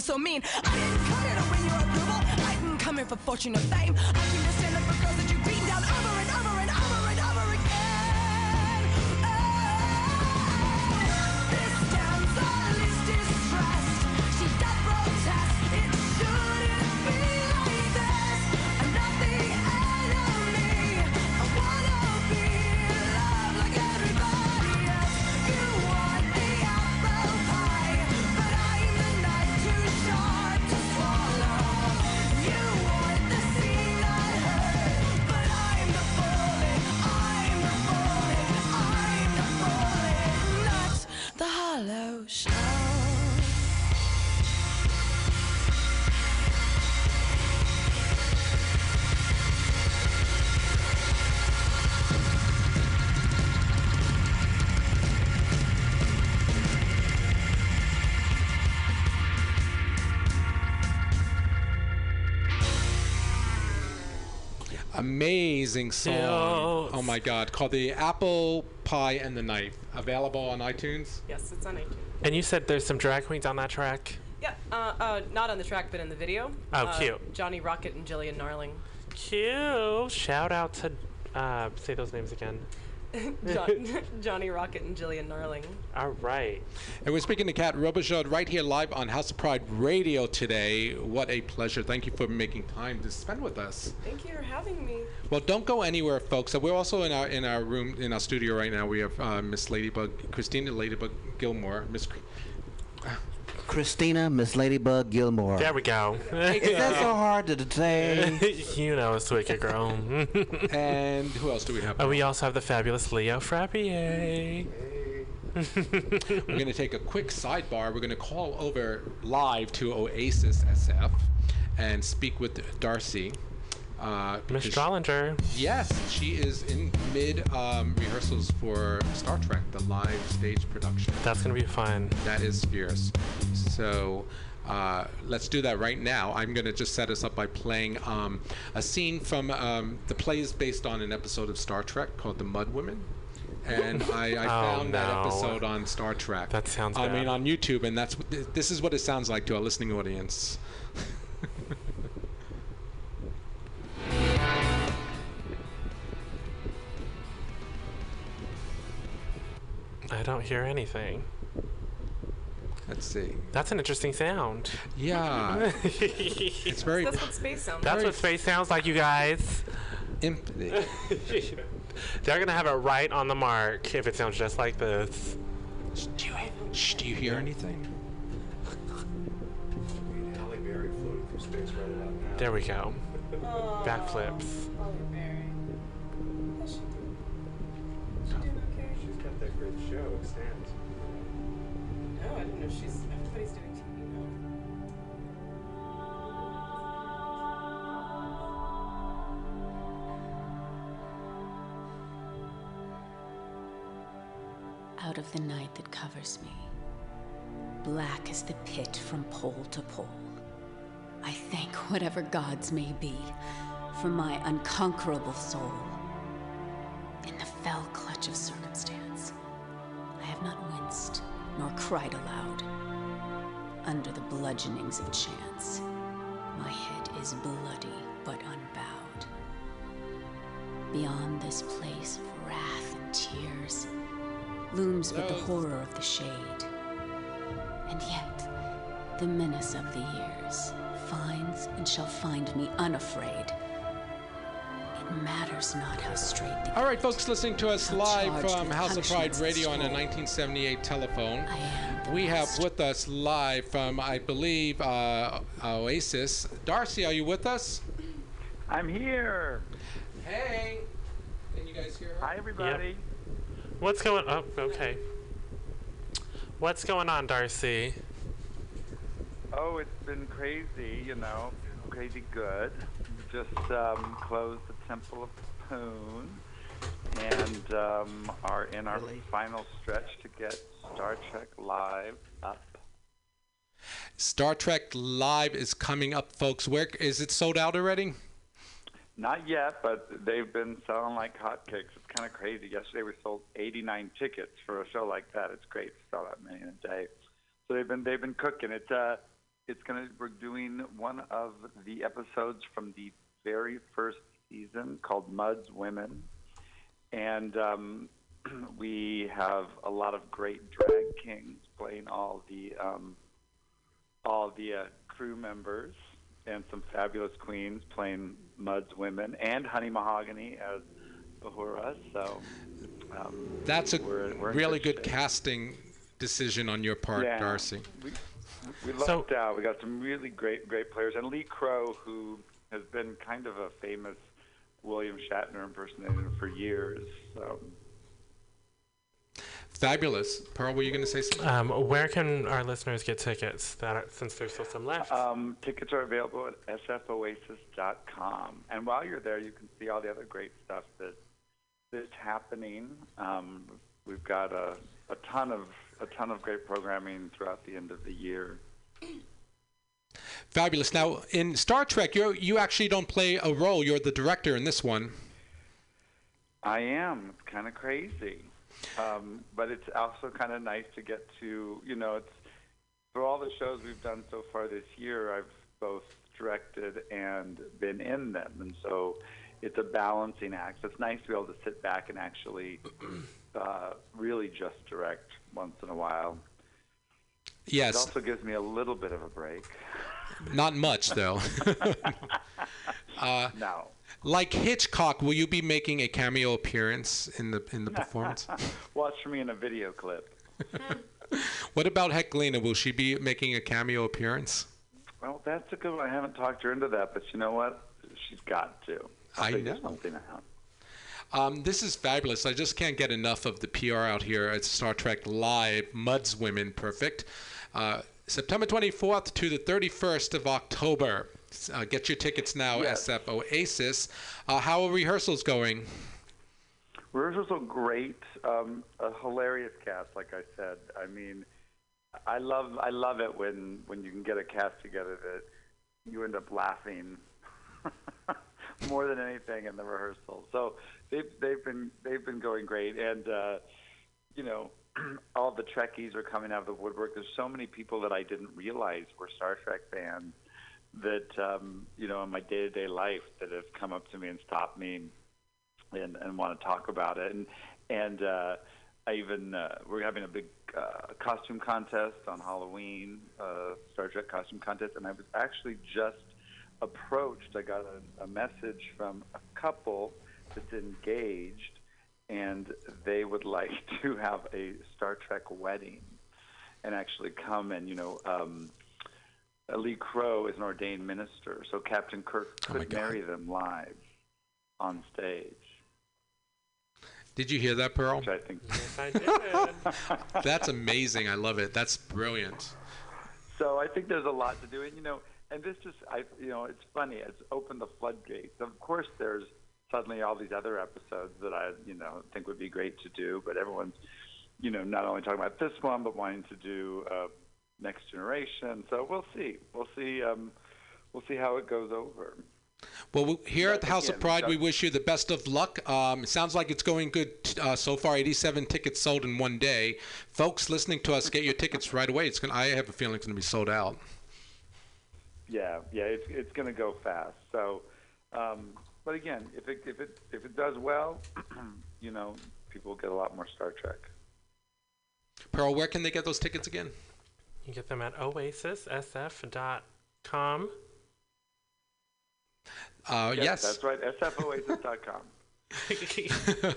Speaker 13: So mean? I didn't come here to win your approval. I didn't come here for fortune or fame. I came to stand up
Speaker 7: Amazing song. Oh my God. Called The Apple Pie and the Knife. Available on iTunes.
Speaker 10: Yes, it's on 18.
Speaker 8: And you said there's some drag queens on that track.
Speaker 10: Yeah, uh, uh, not on the track, but in the video.
Speaker 8: Oh,
Speaker 10: Uh,
Speaker 8: cute.
Speaker 10: Johnny Rocket and Jillian Narling.
Speaker 8: Cute. Shout out to uh, say those names again.
Speaker 10: John, Johnny Rocket and Jillian Narling.
Speaker 8: All right.
Speaker 7: And we're speaking to Kat Robichaud right here live on House of Pride Radio today. What a pleasure. Thank you for making time to spend with us.
Speaker 10: Thank you for having me.
Speaker 7: Well, don't go anywhere, folks. Uh, We're also in our in our room in our studio right now. We have uh, Miss Ladybug, Christina Ladybug Gilmore, Miss.
Speaker 14: Christina, Miss Ladybug Gilmore.
Speaker 8: There we go.
Speaker 14: Is that so hard to say?
Speaker 8: you know it's wicked, girl.
Speaker 7: and who else do we have?
Speaker 8: Oh, we also have the fabulous Leo Frappier.
Speaker 7: We're going to take a quick sidebar. We're going to call over live to Oasis SF and speak with Darcy. Uh,
Speaker 8: Miss Drollinger.
Speaker 7: Yes, she is in mid um, rehearsals for Star Trek, the live stage production.
Speaker 8: That's going to be fun.
Speaker 7: That is fierce. So uh, let's do that right now. I'm going to just set us up by playing um, a scene from um, the play is based on an episode of Star Trek called The Mud Women. And I, I
Speaker 8: Oh,
Speaker 7: found that episode on Star Trek.
Speaker 8: That sounds
Speaker 7: I
Speaker 8: bad.
Speaker 7: mean, on YouTube, and that's this is what it sounds like to our listening audience.
Speaker 8: I don't hear anything.
Speaker 7: Let's see.
Speaker 8: That's an interesting sound.
Speaker 7: Yeah. it's very.
Speaker 10: That's what space sounds
Speaker 8: That's
Speaker 10: like.
Speaker 8: what space sounds like, you guys.
Speaker 7: They're
Speaker 8: They're gonna have it right on the mark if it sounds just like this.
Speaker 7: Do you, shh, do you hear anything?
Speaker 15: Halle Berry floating through space right about now.
Speaker 8: There we go. Backflips.
Speaker 15: Oh. That show, Extant.
Speaker 10: No, I didn't know she's. Everybody's doing TV now.
Speaker 16: out of the night that covers me. Black as the pit from pole to pole. I thank whatever gods may be for my unconquerable soul. In the fell clutch of circumstance, I have not winced nor cried aloud. Under the bludgeonings of chance, my head is bloody but unbowed. Beyond this place of wrath and tears looms but the horror of the shade. And yet, the menace of the years finds and shall find me unafraid. It matters not how straight the
Speaker 7: All right, folks, listening to us live from House of Pride
Speaker 16: punishments
Speaker 7: Radio on a 1978 telephone. We have with us live from, I believe, uh, Oasis. Darcy, are you with us?
Speaker 17: I'm here.
Speaker 7: Hey. Can you guys hear her?
Speaker 17: Hi, everybody. Yep.
Speaker 8: What's going? Oh, okay. What's going on, Darcy?
Speaker 17: Oh, it's been crazy, you know, crazy good. Just um, closed the Temple of Poon and um, are in our final stretch to get Star Trek Live up.
Speaker 7: Star Trek Live is coming up, folks. Where is it sold out already?
Speaker 17: Not yet, but they've been selling like hotcakes. It's kind of crazy. Yesterday we sold 89 tickets for a show like that. It's great to sell that many in a day. So they've been they've been cooking. It's uh, it's gonna we're doing one of the episodes from the very first season called Mudd's Women, and um, we have a lot of great drag kings playing all the um, all the uh, crew members and some fabulous queens playing Mudd's women and Honey Mahogany as Bahura. So um,
Speaker 7: That's a
Speaker 17: we're, we're
Speaker 7: really
Speaker 17: good
Speaker 7: good casting decision on your part,
Speaker 17: Yeah.
Speaker 7: Darcy.
Speaker 17: We, we lucked out. We got some really great, great players. And Lee Crow, who has been kind of a famous William Shatner impersonator for years. So,
Speaker 7: Fabulous. Pearl, were you going to say something?
Speaker 8: Um, where can our listeners get tickets? That are, since there's still some left.
Speaker 17: um, tickets are available at sfoasis.com. And while you're there, you can see all the other great stuff that that's happening. Um, we've got a, a ton of a ton of great programming throughout the end of the year.
Speaker 7: Fabulous. Now, in Star Trek, you you actually don't play a role. You're the director in this one.
Speaker 17: I am. It's kind of crazy. Um, but it's also kind of nice to get to, you know, it's for all the shows we've done so far this year, I've both directed and been in them. And so it's a balancing act. So it's nice to be able to sit back and actually uh, really just direct once in a while. It
Speaker 7: Yes.
Speaker 17: also gives me a little bit of a break.
Speaker 7: Not much, though. uh,
Speaker 17: no.
Speaker 7: Like Hitchcock, will you be making a cameo appearance in the in the performance?
Speaker 17: Watch for me in a video clip.
Speaker 7: what about Heklina? Will she be making a cameo appearance?
Speaker 17: Well, that's a good one. I haven't talked her into that, but you know what? She's got to. I'll
Speaker 7: I know.
Speaker 17: Something out.
Speaker 7: Um, this is fabulous. I just can't get enough of the PR out here at Star Trek Live. Mudd's Women, perfect. Uh, September 24th to the 31st of October. Uh, get your tickets now,
Speaker 17: Yes.
Speaker 7: SF Oasis. Uh, how are rehearsals going?
Speaker 17: Rehearsals are great. Um, a hilarious cast, like I said. I mean, I love I love it when when you can get a cast together that you end up laughing more than anything in the rehearsal. So they've they've been they've been going great, and uh, you know. All the Trekkies are coming out of the woodwork. There's so many people that I didn't realize were Star Trek fans that um, you know in my day-to-day life that have come up to me and stopped me and, and want to talk about it. And and uh, I even uh, we're having a big uh, costume contest on Halloween, uh, Star Trek costume contest, and I was actually just approached. I got a, a message from a couple that's engaged, and they would like to have a Star Trek wedding, and actually come and you know. Um, Lee Crow is an ordained minister, so Captain Kirk
Speaker 7: Oh
Speaker 17: could
Speaker 7: God.
Speaker 17: marry them live on stage.
Speaker 7: Did you hear that, Pearl?
Speaker 17: Which I think.
Speaker 8: Yes, I did.
Speaker 7: That's amazing. I love it. That's brilliant.
Speaker 17: So I think there's a lot to do, and you know, and this just, I, you know, it's funny. It's opened the floodgates. Of course, there's suddenly all these other episodes that I, you know, think would be great to do, but everyone's, you know, not only talking about this one, but wanting to do uh, Next Generation. So we'll see. We'll see. Um, we'll see how it goes over.
Speaker 7: Well, here at the House of Pride, we wish you the best of luck. Um, it sounds like it's going good uh, so far. 87 tickets sold in one day. Folks listening to us, get your tickets right away. It's gonna. I have a feeling it's going to be sold out.
Speaker 17: Yeah, yeah, it's it's going to go fast. So, um, but again, if it if it if it does well, you know, people will get a lot more Star Trek.
Speaker 7: Pearl, where can they get those tickets again?
Speaker 8: You get them at oasissf.com.
Speaker 7: Uh, yes.
Speaker 17: that's right. sfoasis.com.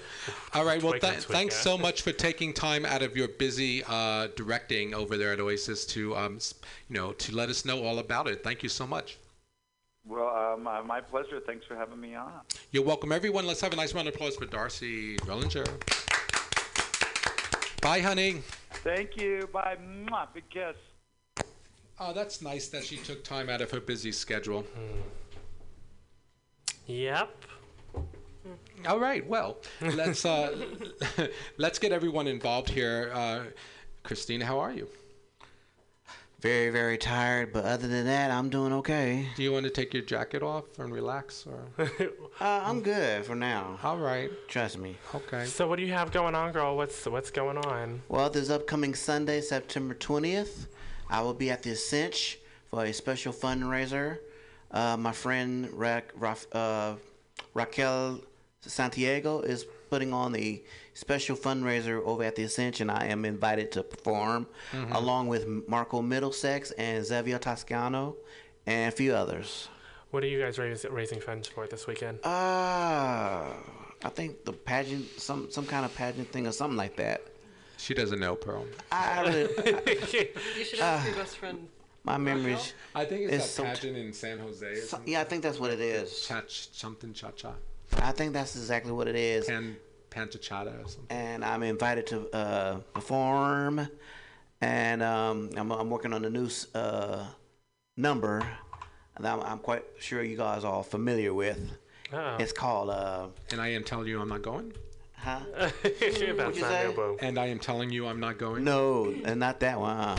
Speaker 7: All right. Well, th-
Speaker 8: and
Speaker 7: thanks
Speaker 8: yeah.
Speaker 7: so much for taking time out of your busy uh, directing over there at Oasis to, um, you know, to let us know all about it. Thank you so much.
Speaker 17: Well, uh, my, my pleasure. Thanks for having me on.
Speaker 7: You're welcome, everyone. Let's have a nice round of applause for Darcy Drollinger. Bye, honey.
Speaker 17: Thank you. Bye. Mwah. Big kiss.
Speaker 7: Oh, that's nice that she took time out of her busy schedule.
Speaker 8: Yep.
Speaker 7: All right. Well, let's uh, let's get everyone involved here. Uh, Christina, how are you?
Speaker 14: Very, very tired, but other than that, I'm doing okay.
Speaker 7: Do you want to take your jacket off and relax, or?
Speaker 14: Uh, I'm good for now.
Speaker 7: All right.
Speaker 14: Trust me.
Speaker 7: Okay.
Speaker 8: So what do you have going on, girl? What's what's going on?
Speaker 14: Well, this upcoming Sunday, September 20th, I will be at the Ascench for a special fundraiser. Uh, my friend Ra- Ra- uh, Raquel Santiago is putting on a special fundraiser over at the Ascension. I am invited to perform
Speaker 8: Mm-hmm.
Speaker 7: Mhm.
Speaker 14: along with Marco Middlesex and Xavier Toscano and a few others.
Speaker 8: What are you guys raise, raising funds for this weekend?
Speaker 14: Uh, I think the pageant, some some kind of pageant thing or something like that.
Speaker 7: She doesn't know, Pearl.
Speaker 14: I really,
Speaker 10: You should ask
Speaker 14: Uh,
Speaker 10: your best friend.
Speaker 14: my memories.
Speaker 7: I think it's
Speaker 14: is
Speaker 7: that
Speaker 14: so-
Speaker 7: pageant in San Jose.
Speaker 14: So- yeah, I think that's what it is.
Speaker 7: Cha something cha cha.
Speaker 14: I think that's exactly what it is.
Speaker 7: Pan panchachata or something.
Speaker 14: And I'm invited to uh, perform, and um, I'm, I'm working on a new uh, number that I'm, I'm quite sure you guys are all familiar with.
Speaker 7: Uh-oh.
Speaker 14: It's called. Uh,
Speaker 7: And I am telling you I'm not going.
Speaker 14: Huh?
Speaker 8: That's
Speaker 14: you say?
Speaker 7: And I am telling you I'm not going.
Speaker 14: No, and not that one. Uh,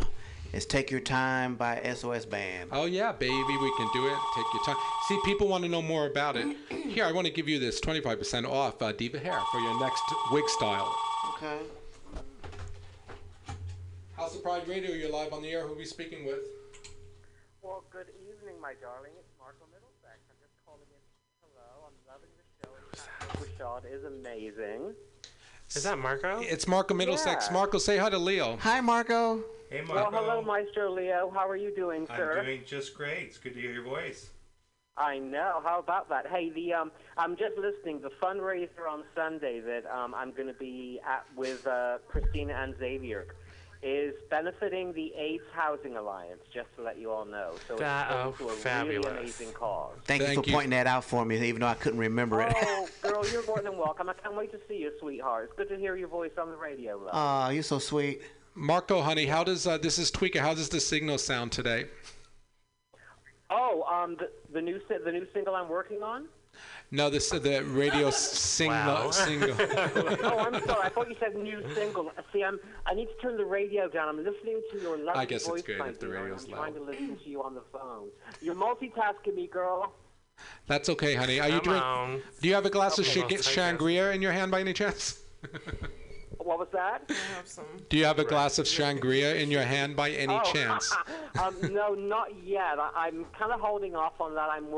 Speaker 14: it's "Take Your Time" by SOS Band.
Speaker 7: Oh yeah, baby, we can do it. Take your time. See, people want to know more about it. Here, I want to give you this 25% off uh, Diva Hair for your next wig style.
Speaker 14: Okay.
Speaker 7: House of Pride Radio, you're live on the air. Who are we speaking with?
Speaker 18: Well, good evening, my darling. It's Marco Middlesex. I'm just calling in. Hello, I'm loving the show. Rashad is amazing.
Speaker 8: Is that Marco?
Speaker 7: It's Marco Middlesex.
Speaker 18: Yeah.
Speaker 7: Marco, say hi to Leo.
Speaker 14: Hi, Marco.
Speaker 19: Hey,
Speaker 18: Well, hello, Maestro Leo. How are you doing, sir?
Speaker 19: I'm doing just great. It's good to hear your voice.
Speaker 18: I know. How about that? Hey, the um, I'm just listening. The fundraiser on Sunday that um, I'm going to be at with uh, Christina and Xavier is benefiting the AIDS Housing Alliance. Just to let you all know. So
Speaker 8: That-
Speaker 18: it's
Speaker 8: oh,
Speaker 18: to a
Speaker 8: fabulous.
Speaker 18: really amazing cause.
Speaker 14: Thank, you for pointing that out for me, even though I couldn't remember it.
Speaker 18: Oh, girl, you're more than welcome. I can't wait to see you, sweetheart. It's good to hear your voice on the radio, love.
Speaker 14: Aw, you're so sweet.
Speaker 7: Marco, honey, how does uh, this is Tweaker? How does the signal sound today?
Speaker 18: Oh, um, the, the new the new single I'm working on.
Speaker 7: No, this the radio single
Speaker 18: Wow.
Speaker 7: single.
Speaker 18: oh, I'm sorry. I thought you said new single. See, I'm. I need to turn the radio down. I'm listening to your lovely
Speaker 7: I guess it's
Speaker 18: voice,
Speaker 7: good
Speaker 18: my
Speaker 7: if the
Speaker 18: dear, and
Speaker 7: radio's
Speaker 18: I'm trying to listen to you on the phone. You're multitasking me, girl.
Speaker 7: That's okay, honey. Are you
Speaker 18: Come
Speaker 7: drink?
Speaker 18: on.
Speaker 7: Do you have a glass of
Speaker 18: Okay,
Speaker 7: Sh-
Speaker 18: I'll
Speaker 7: Shangria in your hand by any chance?
Speaker 18: What was that?
Speaker 7: Do you have a glass of Shangria in your hand by any
Speaker 18: oh,
Speaker 7: chance?
Speaker 18: um, no, not yet. I, I'm kind of holding off on that. I'm